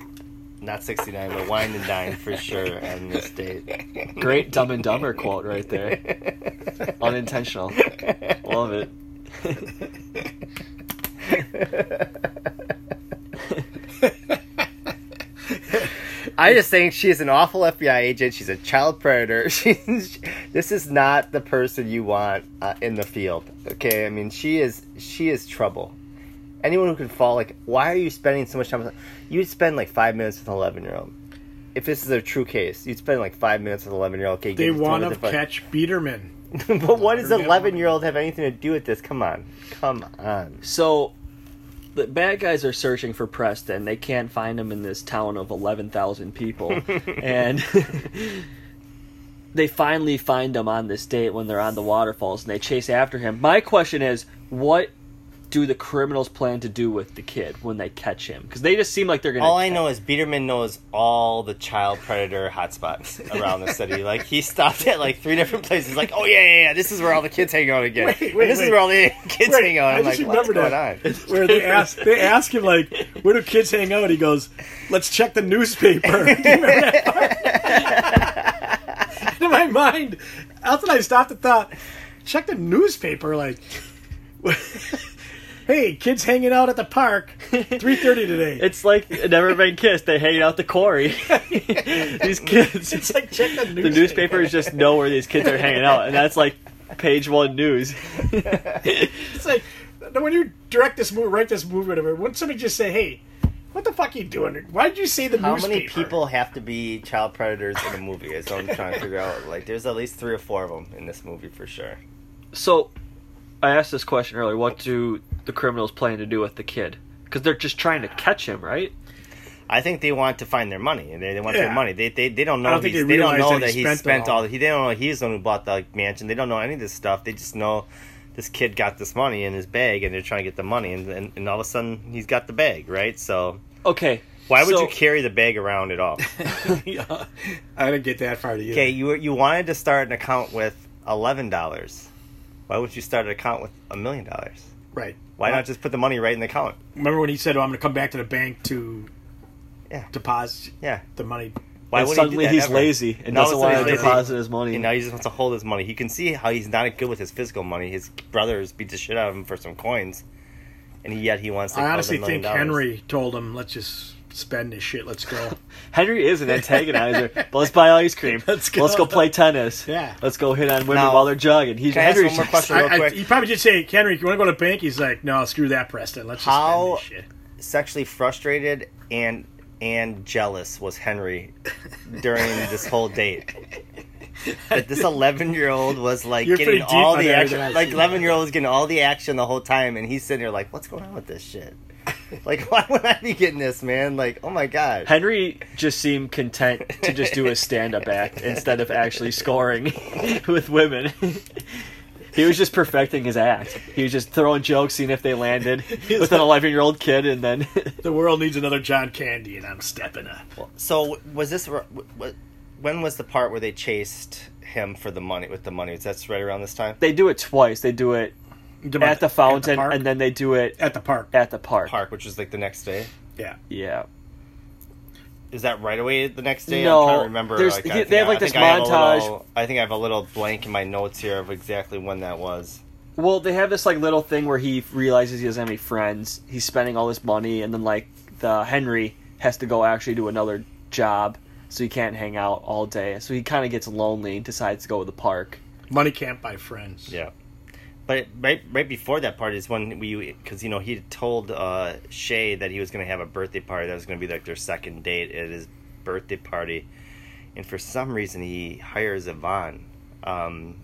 not 69, but wine and dine for sure on this date. Great Dumb and Dumber quote right there. Unintentional. Love it. (laughs) I just think she's an awful FBI agent. She's a child predator. (laughs) She's, this is not the person you want uh, in the field. Okay, I mean she is she is trouble. Anyone who can fall like, why are you spending so much time? With, you'd spend like five minutes with an eleven year old. If this is a true case, you'd spend like five minutes with an eleven year old. Okay, They get to want to catch Biderman. (laughs) but what does Water an man. eleven year old have anything to do with this? Come on, come on. So, the bad guys are searching for Preston. They can't find him in this town of 11,000 people. (laughs) and (laughs) they finally find him on this date when they're on the waterfalls and they chase after him. My question is what do the criminals plan to do with the kid when they catch him? Because they just seem like they're going to. All I know is Biderman knows all the child predator hotspots around the city. Like he stopped at like three different places. Like, oh yeah, yeah, yeah, this is where all the kids hang out again. Wait, And wait, this is wait. where all the (laughs) kids Wait, hang out. I I'm just like, what's remember going that. on? Where they ask they (laughs) ask him like, where do kids hang out? He goes, let's check the newspaper. Do (laughs) you remember that part? In my mind, after I stopped and thought, check the newspaper, like, hey, kids hanging out at the park, (laughs) three thirty today. It's like Never Been Kissed. They hang out the quarry. (laughs) these kids. It's like check the newspaper. the newspapers just know where these kids are hanging out, and that's like page one news. (laughs) It's like when you direct this movie, write this movie, whatever. Wouldn't somebody just say, "Hey, what the fuck are you doing? Why did you say the How newspaper?" many people have to be child predators in a movie? Is what I'm trying to figure out. Like, there's at least three or four of them in this movie for sure. So, I asked this question earlier. What do the criminals plan to do with the kid? Because they're just trying to catch him, right? I think they want to find their money. They, they want Yeah. their money. They, they, they don't know. Don't he's, they they don't know that that he he spent spent all. all. He they don't know he's the one who bought the mansion. They don't know any of this stuff. They just know this kid got this money in his bag, and they're trying to get the money. And, and, and all of a sudden, he's got the bag, right? So Okay. why would so- you carry the bag around at all? (laughs) yeah, I didn't get that far to you. okay, you you wanted to start an account with eleven dollars. Why would you start an account with a million dollars? right. Why not just put the money right in the account? Remember when he said, "Oh, I'm going to come back to the bank to Yeah. deposit Yeah. the money." Why and suddenly he he's ever? lazy and Now doesn't all of a want to he's lazy. deposit his money. And now he just wants to hold his money. He can see how he's not good with his physical money. His brothers beat the shit out of him for some coins, and yet he wants to. I collect honestly a million think dollars. Henry told him, "Let's just spend this shit. Let's go. (laughs) Henry is an antagonizer, but (laughs) let's buy ice cream. Let's go. Let's go play tennis. Yeah. Let's go hit on women Now, while they're jogging. He's Can I ask Henry's one more just- question real I, I, quick? he probably did say, Henry, you want to go to the bank? He's like, no, screw that, Preston. Let's just How- spend this shit. Sexually frustrated and and jealous was Henry during this whole date. (laughs) But this 11 year old was like You're getting pretty deep all on the that, action. I Like 11 year old was getting all the action the whole time, and he's sitting there like, "What's going on with this shit? (laughs) Like, why would I be getting this, man? Like, oh my god." Henry just seemed content to just do a stand-up act instead of actually scoring (laughs) with women. He was just perfecting his act. He was just throwing jokes, seeing if they landed with an 11-year-old kid, and then (laughs) The world needs another John Candy, and I'm stepping up. So was this? wh- When was the part where they chased him for the money with the money? That's right around this time? they do it twice. They do it at the fountain, park? and then they do it at the park. at the park. Park, which is like the next day. Yeah. Yeah. Is that right away the next day? No, I'm trying to remember. there's- like, he- think they have, like, I this think I have a montage. little- I think I have a little blank in my notes here of exactly when that was. Well, they have this like little thing where he realizes he doesn't have any friends. He's spending all this money, and then like the Henry has to go actually do another job, so he can't hang out all day. So he kind of gets lonely and decides to go to the park. Money can't buy friends. Yeah. But right, right before that part is when we, because you know he told uh, Shay that he was going to have a birthday party that was going to be like their second date at his birthday party, and for some reason he hires Yvonne, um,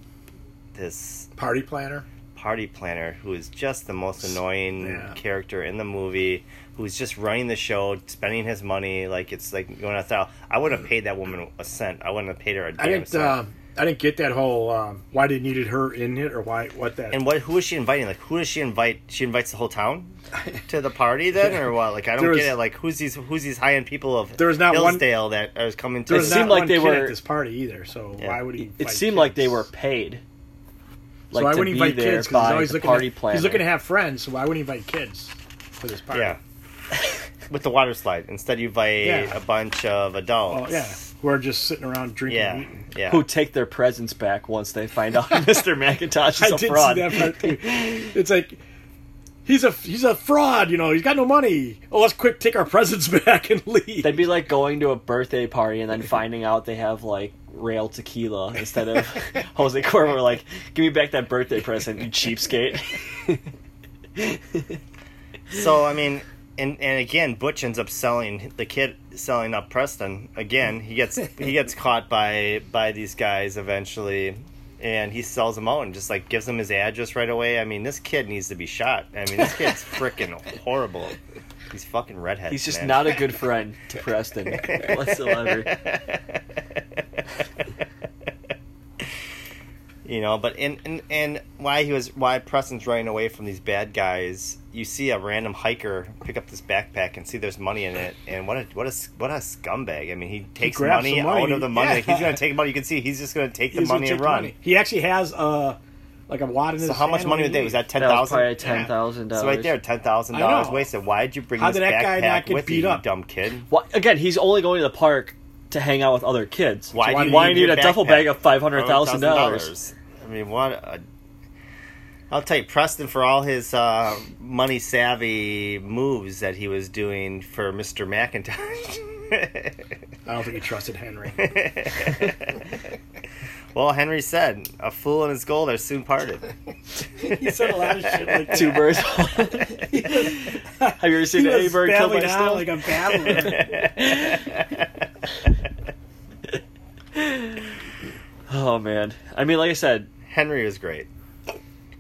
this Party planner. party planner who is just the most annoying Yeah. character in the movie who's just running the show spending his money like it's like going out i wouldn't have paid that woman a cent i wouldn't have paid her a damn I didn't. cent Uh, I didn't get that whole um, why they needed her in it or why what that. and what who is she inviting like who does she invite she invites the whole town (laughs) to the party then or what like i don't There get was- it like who's these who's these high-end people of There was not one- hillsdale that are coming to there It was seemed not like one they kid were- at this party either. So Yeah. why would he? It invite seemed like they were paid. So Like why wouldn't he be invite kids? kids? 'Cause he's always looking party to, planner. He's looking to have friends. So why wouldn't he invite kids for this party? yeah (laughs) with the water slide instead you invite Yeah. a bunch of adults Well, yeah. Who are just sitting around drinking. yeah yeah Who take their presents back once they find out (laughs) Mr. McIntosh (laughs) I is a did fraud. see that part too. It's like he's a he's a fraud. You know, he's got no money. Oh, let's quick take our presents (laughs) back and leave. They'd be like going to a birthday party and then finding out they have like rail tequila instead of Jose Cuervo. Like, give me back that birthday present, you cheapskate. So I mean, and and again, Butch ends up selling the kid selling up Preston again. He gets he (laughs) gets caught by by these guys eventually, and he sells him out and just like gives him his address right away. I mean, this kid needs to be shot. I mean, this kid's (laughs) freaking horrible. He's fucking redhead. He's just man. not a good friend to Preston (laughs) whatsoever. you know but and, and and why he was why preston's running away from these bad guys you see a random hiker pick up this backpack and see there's money in it and what a what a what a scumbag i mean he takes grabs money, the money. out of the money Yeah. like, he's gonna take money you can see he's just gonna take the He's money take and the run money. He actually has a. like a wad in his. so how much money when they? that was that leaves. ten That was probably thousand ten thousand so dollars. right there ten thousand I dollars know. wasted Why did you bring How this did that guy backpack not get with beat you, you up? dumb kid Well, again, he's only going to the park to hang out with other kids. why, why do do Why you need a duffel bag of five hundred thousand dollars? Oh, I mean, what? A, I'll tell you, Preston, for all his uh, money savvy moves that he was doing for Mister McIntosh. (laughs) I don't think he trusted Henry. (laughs) well, Henry said, "A fool and his gold are soon parted." (laughs) he said a lot of shit like. Two birds. Have you ever seen He a bird killed by babbling a on stone? like a babbler. Oh man! I mean, like I said, Henry was great,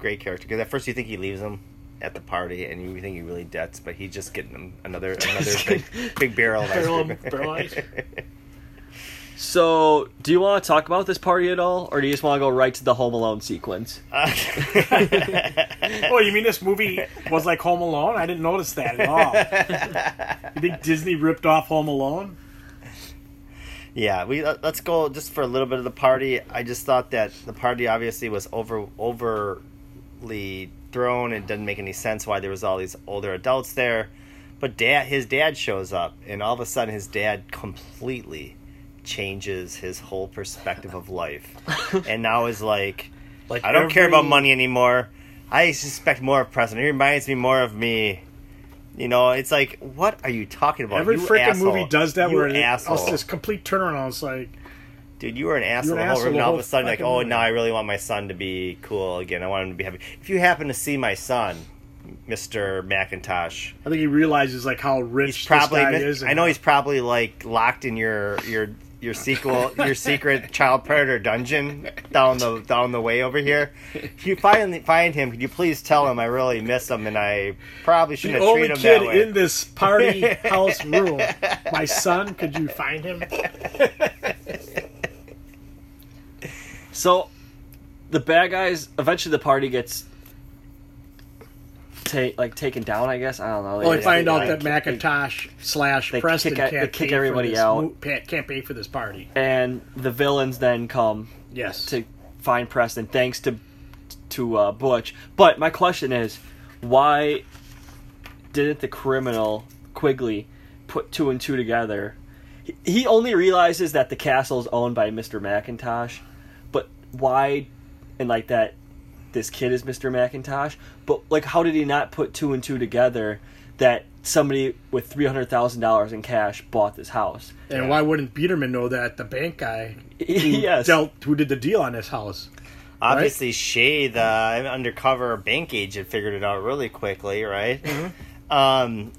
great character. Because at first you think he leaves him at the party, and you think he really debts, but he's just getting him another (laughs) another big, big barrel of ice Barrel- cream. barrel ice. (laughs) so do you want to talk about this party at all, or do you just want to go right to the Home Alone sequence? (laughs) Uh, oh, you mean this movie was like Home Alone? I didn't notice that at all. You think Disney ripped off Home Alone? Yeah, we uh, let's go just for a little bit of the party. I just thought that the party obviously was over over overly thrown. It doesn't make any sense why there was all these older adults there. But dad, his dad shows up, and all of a sudden, his dad completely changes his whole perspective of life, (laughs) and now is like, Like I don't care about money anymore. I suspect more of Preston. He reminds me more of me. You know, it's like, what are you talking about? Every freaking movie does that You where asshole. it's this complete turnaround. It's like, Dude, you were an asshole the whole room. the And all of a sudden, like, oh, now I really want my son to be cool again. I want him to be happy. If you happen to see my son, Mister McIntosh, I think he realizes like how rich he's probably. this guy mis- is. I know he's probably like locked in your your your sequel, your secret (laughs) child predator dungeon down the down the way over here. If you find find him, could you please tell him I really miss him and I probably shouldn't have treated him that kid way. in this party house room. (laughs) My son, could you find him? (laughs) So, the bad guys eventually the party gets ta- like taken down. I guess I don't know. Well, they They- find out they- that Macintosh slash they Preston kick- can't kick pay for everybody this out. mo- can't pay for this party. and the villains then come Yes. to find Preston thanks to to uh, Butch. But my question is, why didn't the criminal Quigley put two and two together? He- only realizes that the castle is owned by Mr. McIntosh, but why? And like that, this kid is Mr. McIntosh. But like, how did he not put two and two together? That somebody with three hundred thousand dollars in cash bought this house. and why wouldn't Peterman know that the bank guy (laughs) yes. dealt who did the deal on this house? Obviously, Shay, the undercover bank agent, figured it out really quickly, right? Mm-hmm. Um,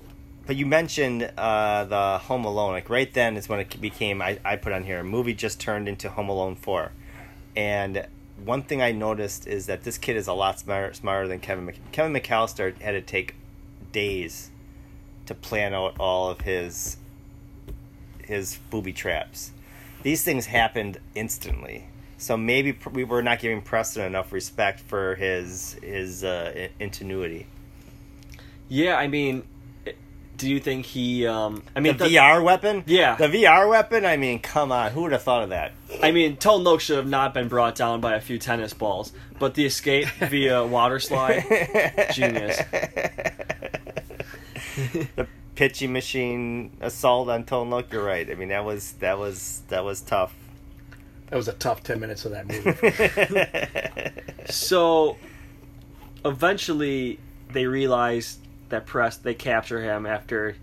but you mentioned uh, the Home Alone. Like right then is when it became. I, I put on here a movie just turned into Home Alone Four, and one thing I noticed is that this kid is a lot smarter, smarter than Kevin. Mc, Kevin McAllister had to take days to plan out all of his his booby traps. These things happened instantly. So maybe we were not giving Preston enough respect for his his uh, ingenuity. Yeah, I mean, do you think he? Um, I mean, The VR weapon, Yeah. the VR weapon. I mean, come on, who would have thought of that? I mean, Tone Loc should have not been brought down by a few tennis balls, but the escape via (laughs) water slide, genius. (laughs) the pitching machine assault on Tone Loc. You're right. I mean, that was that was that was tough. That was a tough ten minutes of that movie. (laughs) So, eventually, they realize that press they capture him after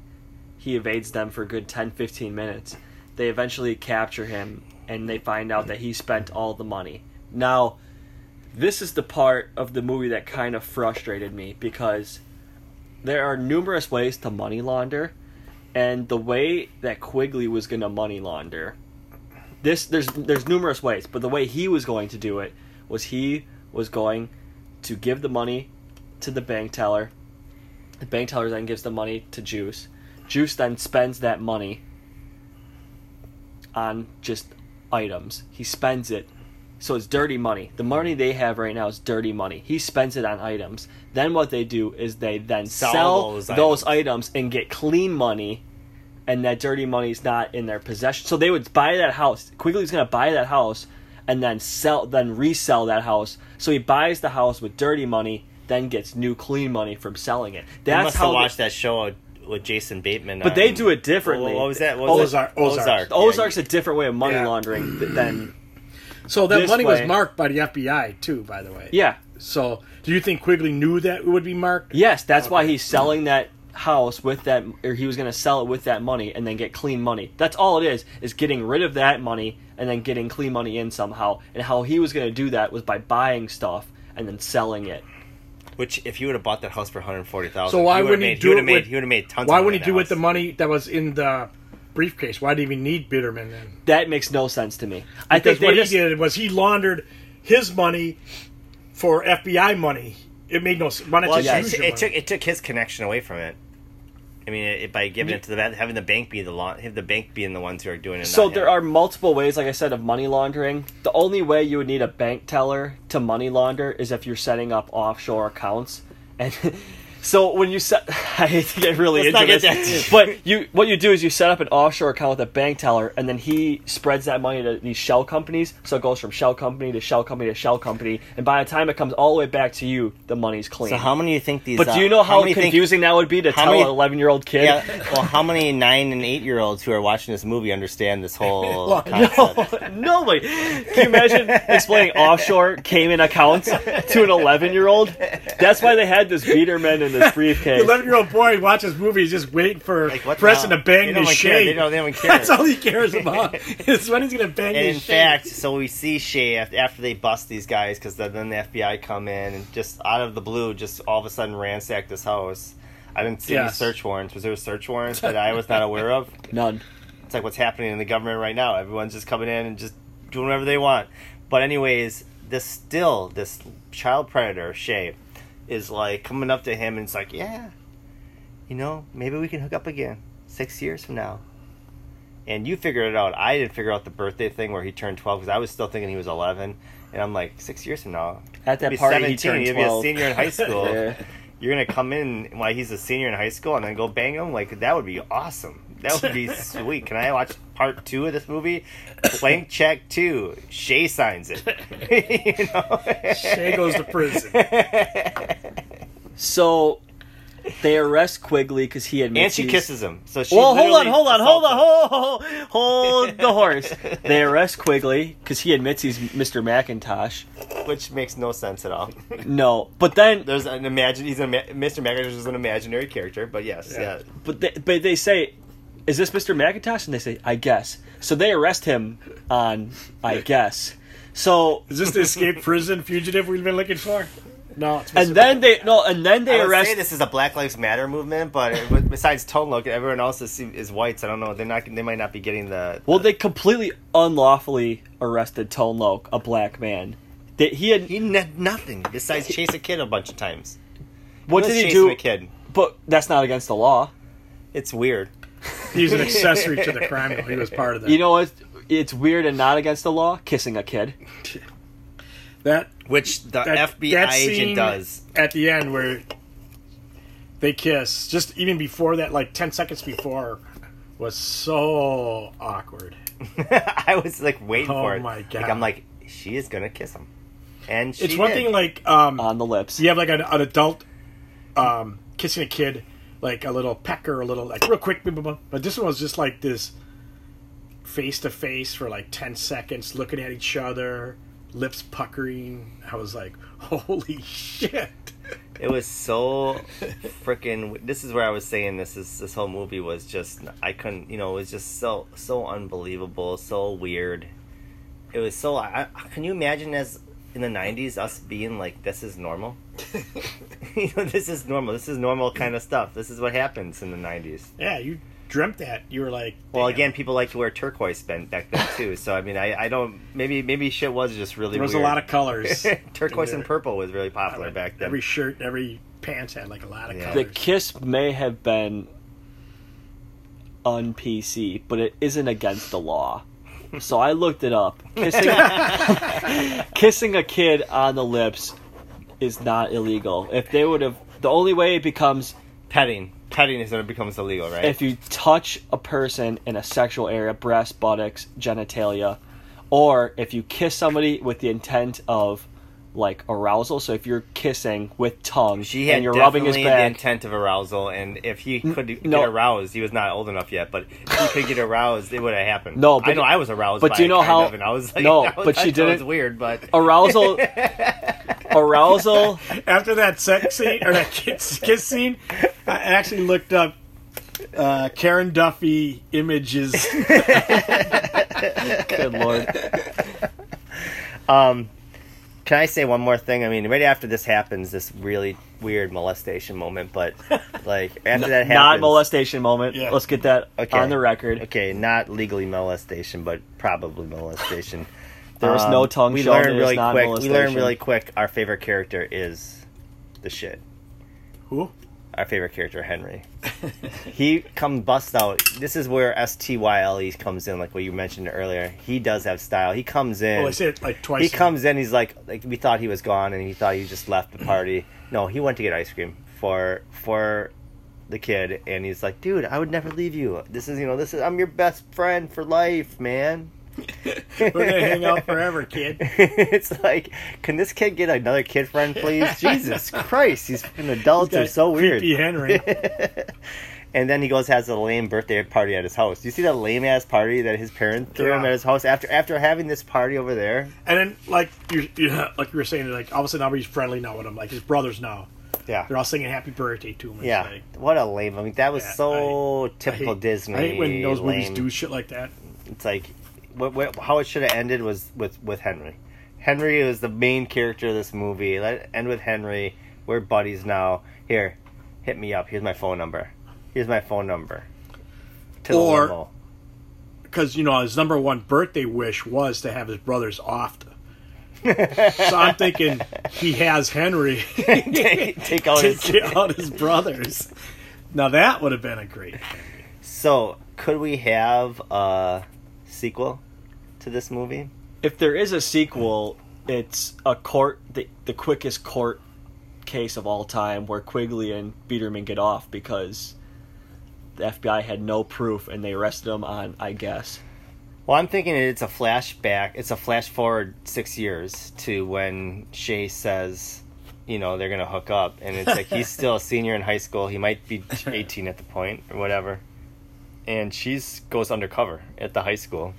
he evades them for a good 10 15 minutes. They eventually capture him and they find out that he spent all the money. Now this is the part of the movie that kind of frustrated me because there are numerous ways to money launder and the way that quigley was going to money launder this there's there's numerous ways but the way he was going to do it was he was going to give the money to the bank teller the bank teller then gives the money to Juice. Juice then spends that money on just items. He spends it. So it's dirty money. The money they have right now is dirty money. He spends it on items. Then what they do is they then Sell sell, those those, items. items. and get clean money and that dirty money is not in their possession. So they would buy that house. Quigley's going to buy that house and then sell then resell that house. So he buys the house with dirty money then gets new clean money from selling it. That's must how have watched that show with Jason Bateman. But they um, do it differently. What was that? What was Ozark- it? Ozark. Yeah, Ozark's a different way of money Yeah. laundering than so that This money way- was marked by the FBI too, by the way. yeah. So do you think Quigley knew that it would be marked? Yes, that's why he's selling that house with that or he was going to sell it with that money and then get clean money. That's all it is is getting rid of that money and then getting clean money in somehow. And how he was going to do that was by buying stuff and then selling it. Which, if you would have bought that house for one hundred forty thousand, So why wouldn't he do would it have made, with- He would have made tons. Why wouldn't he do that with the money that was in the briefcase? Why did he even need Bitterman then? That makes no sense to me. I think what just he did was he laundered his money for FBI money. It made no sense. Why not Well, yeah, use it, it money? took it took his connection away from it. I mean, it, by giving it to the bank, having the bank be the law, have the bank being the ones who are doing it. So there him. are multiple ways, like I said, of money laundering. The only way you would need a bank teller to money launder is if you're setting up offshore accounts. And (laughs) so when you set, (laughs) I hate to get really Let's into this, but you what you do is you set up an offshore account with a bank teller, and then he spreads that money to these shell companies. So it goes from shell company to shell company to shell company, and by the time it comes all the way back to you, the money's clean. So how many do you think these? but uh, do you know how, think- confusing that would be to tell many- an 11 year old kid? yeah. Well, how many nine and eight year olds who are watching this movie understand this whole (laughs) Well, concept? Nobody. (laughs) Can you imagine explaining offshore Cayman accounts to an 11 year old? That's why they had this Biderman in this The briefcase. eleven-year-old boy watches movies, just waiting for Like, the Preston to hell? bang They don't his even care. They shade. don't- they (laughs) don't care. That's all he cares (laughs) about. is when he's gonna bang And his in shade. fact, so we see Shay after they bust these guys because then the FBI come in and just out of the blue, just all of a sudden ransack this house. I didn't see any search warrants. Was there a search warrants that I was not (laughs) aware of? None. It's like what's happening in the government right now. Everyone's just coming in and just doing whatever they want. But anyways, this still this child predator Shay is like coming up to him and it's like, yeah, you know, maybe we can hook up again six years from now. And you figured it out. I didn't figure out the birthday thing where he turned twelve because I was still thinking he was eleven. And I'm like, six years from now, At that he'll be party, he 17, turned he'll be a senior in high (laughs) school. Yeah. You're gonna come in while he's a senior in high school and then go bang him? Like that would be awesome. That would be sweet. Can I watch part two of this movie? Blank check two. Shay signs it. (laughs) you know? Shay goes to prison. So they arrest Quigley because he admits and she he's- kisses him. So she Well, hold on, hold on, hold on, hold, (laughs) hold, hold the horse. They arrest Quigley because he admits he's Mr. McIntosh. which makes no sense at all. (laughs) No, but then, There's an imagine. He's an Mr. McIntosh is an imaginary character, but yes, Yeah. yeah. but they, but they say, "Is this Mr. McIntosh?" And they say, "I guess." So they arrest him on, "I guess." So Is this the escape prison fugitive we've been looking for? No. It's and then they no, and then they I would arrest. say this is a Black Lives Matter movement, but it- besides Tone Loc, everyone else is, is whites. I don't know. They're not. They might not be getting the. Well, they completely unlawfully arrested Tone Loc, a black man. That he had. He did nothing besides chase a kid a bunch of times. what was did he do? A kid. But that's not against the law. It's weird. He's an accessory to the (laughs) crime. Though. He was part of that. You know what? It's weird and not against the law. Kissing a kid. that Which the that, FBI that agent scene does. at the end where they kiss. Just even before that, like ten seconds before, was so awkward. (laughs) I was like waiting Oh for it. my Like, God. I'm like, she is gonna kiss him, and she It's one did. thing like um, on the lips. you have like an, an adult um, kissing a kid, like a little pecker, a little like real quick, but this one was just like this face to face for like ten seconds, looking at each other, lips puckering. I was like, (laughs) holy shit! It was so freaking. This is where I was saying this is this whole movie was just I couldn't you know it was just so so unbelievable so weird. It was so. I- can you imagine as in the '90s us being like this is normal? (laughs) (laughs) you know this is normal. This is normal kind of stuff. This is what happens in the '90s. Yeah, you dreamt that. You were like, Well, again, people like to wear turquoise back then too. (laughs) So I mean, I, I don't maybe maybe shit was just really there was weird. a lot of colors. turquoise and purple was really popular back then. Every shirt, every pants had like a lot of Yeah. The colors. kiss may have been un PC, but it isn't against the law. So I looked it up. Kissing, (laughs) kissing a kid on the lips is not illegal. If they would have, the only way it becomes petting, petting is when it becomes illegal, right? if you touch a person in a sexual area, breast, buttocks, genitalia, or if you kiss somebody with the intent of like arousal. So if you're kissing with tongue She had and you're rubbing his definitely the intent of arousal, and if he could get aroused, he was not old enough yet. But if he could get aroused, it would have happened. No, but- I know I was aroused. but by do you know how- of, and I was like, No, (laughs) was- but she I thought It didn't- was weird, but (laughs) arousal, (laughs) arousal. After that sex scene or that kiss, kiss scene, I actually looked up uh, Karen Duffy images. Good lord. Um, can I say one more thing? I mean, right after this happens, this really weird molestation moment, but (laughs) like after that happens, Not molestation moment. Yeah. Let's get that Okay. on the record. Okay, not legally molestation, but probably molestation. (laughs) There was Um, no tongue we learned really quick. We learned really quick. Our favorite character is the shit. Who? Our favorite character, Henry. (laughs) he come bust out. This is where S T Y L E comes in, like what you mentioned earlier. He does have style. He comes in. Well, I said it like twice. he comes in. He's like, like we thought he was gone, and he thought he just left the party. No, he went to get ice cream for for the kid, and he's like, dude, I would never leave you. This is you know, this is I'm your best friend for life, man. (laughs) We're gonna hang out forever, kid. (laughs) it's like, can this kid get another kid friend, please? (laughs) Jesus Christ, these fucking adults are so weird. Henry. And then he goes has a lame birthday party at his house. Do you see that lame ass party that his parents threw him at his house after after having this party over there? And then, like you, you, like you were saying, like all of a sudden, he's friendly now with him, like his brothers now. Yeah. they're all singing "Happy Birthday" to him. Yeah, like, what a lame. I mean, that was yeah, so I typical hate- Disney. I hate when those movies lame. do shit like that. It's like what, what, how it should have ended was with with Henry. Henry was the main character of this movie. Let it end with Henry. We're buddies now. Here, hit me up. Here's my phone number. Here's my phone number. To the Or- because you know his number one birthday wish was to have his brothers off. (laughs) so I'm thinking he has Henry (laughs) (laughs) take, take out his. take out his brothers. Now that would have been a great. So, could we have a sequel to this movie? If there is a sequel, it's a court the, the quickest court case of all time where Quigley and Biderman get off because the FBI had no proof and they arrested him on I guess. Well, I'm thinking it's a flashback. It's a flash forward six years to when Shay says, you know, they're gonna hook up, and it's like he's still a (laughs) senior in high school. He might be 18 at the point or whatever, and she's goes undercover at the high school,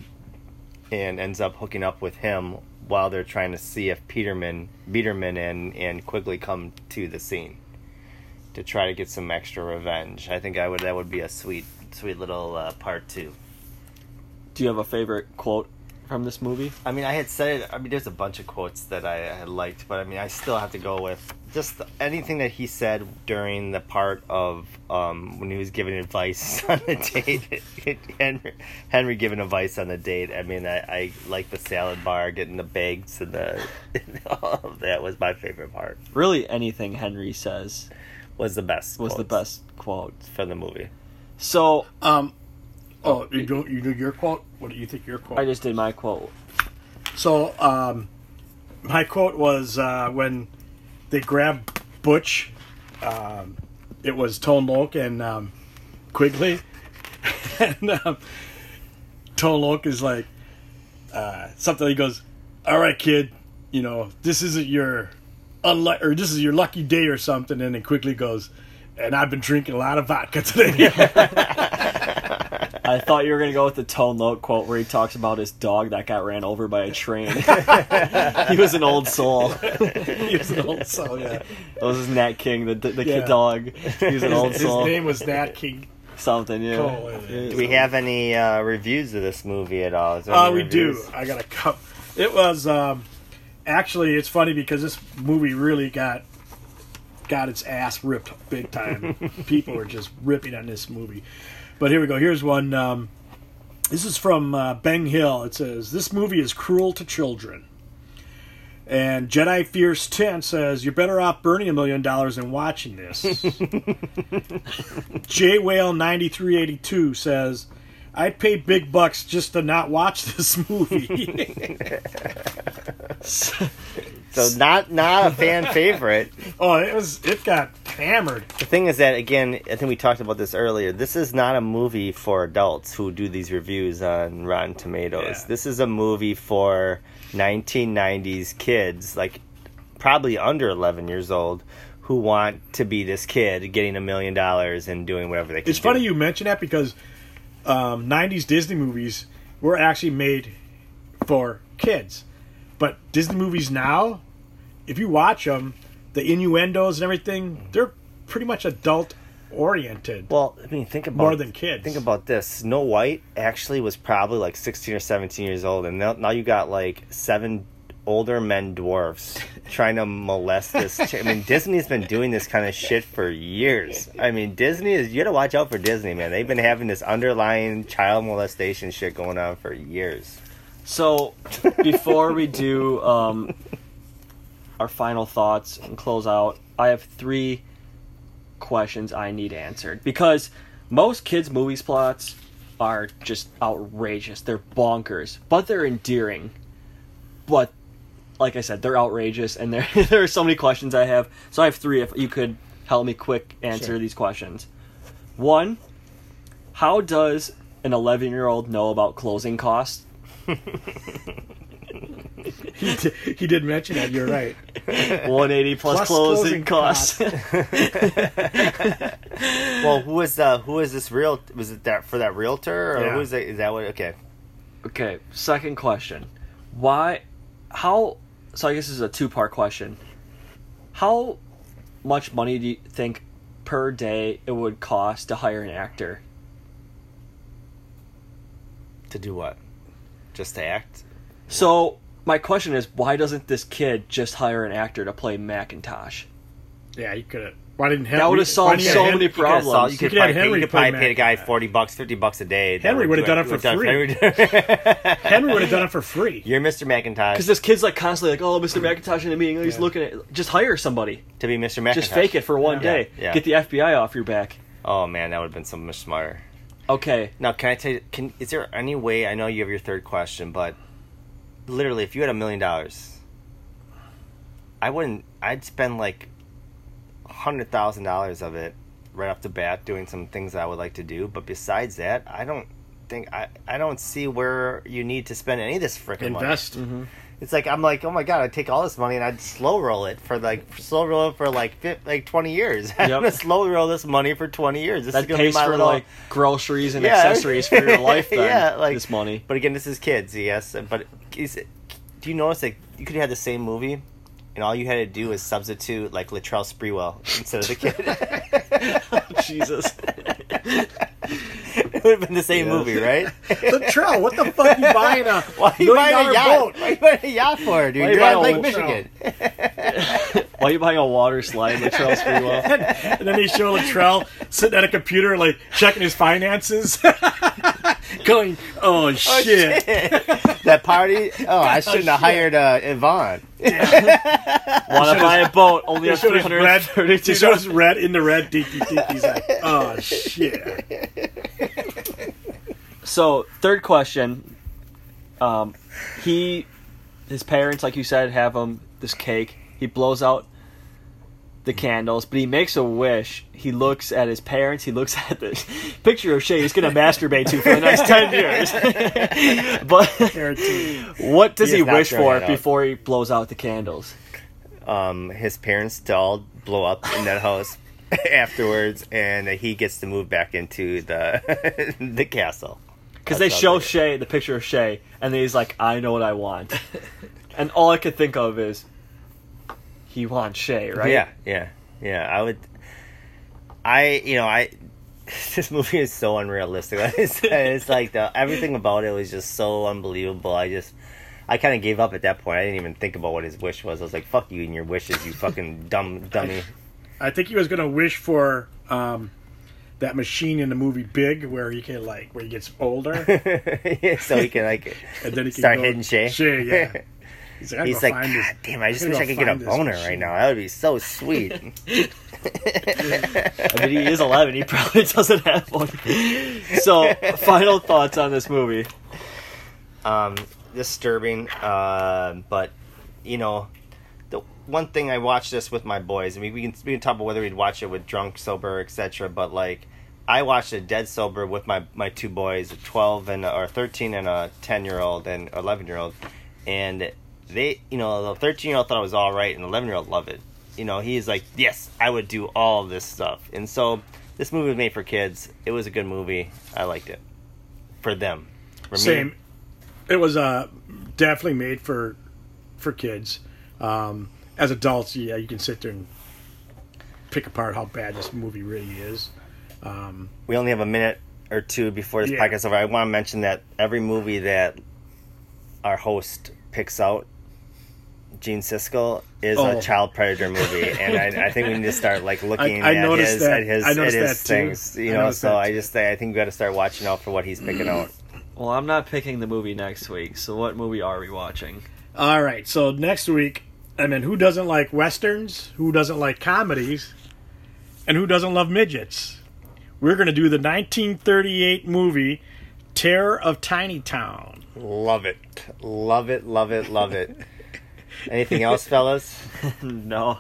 and ends up hooking up with him while they're trying to see if Peterman, Biderman, and and Quigley come to the scene to try to get some extra revenge. I think I would that would be a sweet, sweet little uh, part two. Do you have a favorite quote from this movie? I mean, I had said it. I mean, there's a bunch of quotes that I had liked, but I mean, I still have to go with just anything that he said during the part of um, when he was giving advice (laughs) on the date. (laughs) Henry, Henry giving advice on the date. I mean, I, I like the salad bar, getting the bags, and the (laughs) all of that was my favorite part. Really anything Henry says Was the best. was the best quote. for the movie. So Um, oh, you don't, you do your quote? What do you think your quote? I just did my quote. So, um, my quote was uh, when they grabbed Butch, um, it was Tone Loc and um, Quigley. (laughs) and um, Tone Loc is like, uh, something he goes, All right, kid, you know, this isn't your unlucky, or this is your lucky day or something. And then Quigley goes, And I've been drinking a lot of vodka today. (laughs) (laughs) I thought you were gonna go with the Tone Loc quote where he talks about his dog that got ran over by a train. (laughs) he was an old soul. (laughs) he was an old soul, yeah. That was his Nat King, the the Yeah. kid dog. He was an old His soul. His name was Nat King Something, yeah. Cole. Do we have any uh, reviews of this movie at all? Is Uh, any we do. I got a cup. It was um, actually it's funny because this movie really got got its ass ripped big time. (laughs) People were just ripping on this movie. But here we go. Here's one. Um, this is from uh, Bang Hill. It says this movie is cruel to children. And Jedi Fierce 10 says, You're better off burning a million dollars than watching this. (laughs) J Whale 9382 says, I'd pay big bucks just to not watch this movie. (laughs) (laughs) So not not a (laughs) fan favorite. oh, it was it got hammered. The thing is that again, I think we talked about this earlier. This is not a movie for adults who do these reviews on Rotten Tomatoes. Yeah. This is a movie for 1990s kids, like probably under 11 years old, who want to be this kid getting a million dollars and doing whatever they can. It's do. funny you mention that because um, 90s Disney movies were actually made for kids. But Disney movies now, if you watch them, the innuendos and everything, they're pretty much adult oriented. Well, I mean, think about More than kids. Think about this. Snow White actually was probably like 16 or 17 years old, and now, now you got like seven older men dwarfs (laughs) trying to molest this. Ch- I mean, Disney's been doing this kind of shit for years. I mean, Disney is. You got to watch out for Disney, man. They've been having this underlying child molestation shit going on for years. So, before we do um, our final thoughts and close out, I have three questions I need answered because most kids' movies plots are just outrageous. They're bonkers, but they're endearing. But like I said, they're outrageous, and there (laughs) there are so many questions I have. So I have three. If you could help me quick answer Sure. these questions. One, how does an 11 year old know about closing costs? He, did, he did mention that. You're right. 180 plus, Plus closing, closing costs. (laughs) Well, who is uh who is this real? Was it that for that realtor or Yeah. who is that? Is that what? Okay. okay, second question. Why how so I guess this is a two part question. How much money do you think per day it would cost to hire an actor? To do what? Just to act? So my question is, why doesn't this kid just hire an actor to play Macintosh? Yeah, you could have. Why didn't Henry? That would have solved so many Henry- You could have problems. solved- You could You could have probably pay- Henry you could play probably pay the guy forty bucks, fifty bucks a day. Henry would would've do done it for Would've done- free. Henry- (laughs) Henry would have done it for free. (laughs) You're Mr. McIntosh Because this kid's like constantly like, "Oh, Mr. Macintosh in a meeting." He's Yeah. looking at. Just hire somebody. to be Mr. McIntosh. Just fake it for one Yeah. day. Yeah. Get the FBI off your back. Oh man, that would have been so much smarter. Okay. Now, can I tell you? Can is there any way? I know you have your third question, but literally, if you had a million dollars, I wouldn't. I'd spend like hundred thousand dollars of it right off the bat doing some things that I would like to do. But besides that, I don't think I. I don't see where you need to spend any of this freaking money. Invest. Mm-hmm. It's like I'm like, oh my god, I'd take all this money and I'd slow roll it for like slow roll it for like like twenty years. (laughs) I'm gonna slow roll this money for twenty years. This is gonna be my for little. like groceries and Yeah. accessories for your (laughs) life. Then, Yeah, like- this money. But again, this is kids, yes. But is it, do you notice like you could have the same movie, and all you had to do was substitute like Latrell Sprewell instead of the kid? (laughs) Oh, Jesus. (laughs) it would have been the same Yeah. movie, right? (laughs) Latrell, what the fuck are you buying a Why are you buying a yacht? boat? Why are you buying a yacht for, dude? Why you You're at buying Lake a Michigan. Why are you buying a water slide, Latrell Sprewell? And then they show Latrell sitting at a computer, like checking his finances, (laughs) going, "Oh Oh, shit!" shit. that party? Oh, I (laughs) shouldn't have hired uh, Yvonne. (laughs) Want to buy a boat? Only They have showed his red. 332 They showed his red in the red. Deep, deep, deep. He's like, "Oh shit!" So, third question. Um, he, his parents, like you said, have him this cake. He blows out the candles, but he makes a wish. He looks at his parents. He looks (laughs) at the picture of Shay. He's going to masturbate to for the next ten (laughs) years. (laughs) but what does He he, wish for before he blows out the candles? Um, his parents to all blow up in that house afterwards, and he gets to move back into the the castle. Because they show like. Shay the picture of Shay, and then he's like, "I know what I want," and all I could think of is he wants Shay, right? Yeah, yeah, yeah. I would. I you know I. (laughs) This movie is so unrealistic. (laughs) It's, it's like the everything about it was just so unbelievable. I just. I kind of gave up at that point. I didn't even think about what his wish was. I was like, "Fuck you and your wishes, you fucking dumb dummy." I think he was gonna wish for um, that machine in the movie Big, where he can like, where he gets older, (laughs) so he can like and then he can start go, hitting Shay. Shay, yeah. He's like, He's like, God this- damn! I just wish I could get a boner machine." right now. That would be so sweet. (laughs) (laughs) I mean, he is 11. He probably (laughs) doesn't have one. So, final thoughts on this movie. um, disturbing. Uh, but you know, the one thing I watched this with my boys. I mean, we can we can talk about whether we'd watch it with drunk, sober, etc. But like, I watched it dead sober with my my two boys, a twelve and a, or thirteen and a ten year old and eleven year old, and they, you know, the thirteen year old thought it was all right, and the eleven year old loved it. You know, he's like, yes, I would do all this stuff, and so. This movie was made for kids. It was a good movie. I liked it. For them. For me, Same. It was uh, definitely made for for kids. Um, as adults, yeah, you can sit there and pick apart how bad this movie really is. Um, we only have a minute or two before this Yeah. podcast over. I want to mention that every movie that our host picks out, Gene Siskel, is Oh. a child predator movie, and I, I think we need to start like (laughs) looking I at, his, that. at his I at noticed his that, too. things. You know, noticed so I too. just I think we got to start watching out for what he's picking out. (clears throat) Well, I'm not picking the movie next week, so what movie are we watching? all right, so next week, I mean, who doesn't like westerns? Who doesn't like comedies? And who doesn't love midgets? We're going to do the 1938 movie Terror of Tiny Town. Love it, love it, love it, love it. (laughs) Anything else, fellas? (laughs) no.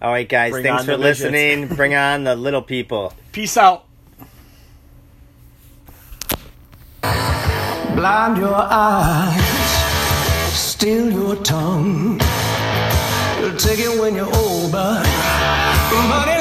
All right, guys. Bring thanks for the midgets. listening. Bring on the little people. (laughs) Peace out. Blind your eyes, steal your tongue. Take it when you're old, but, but it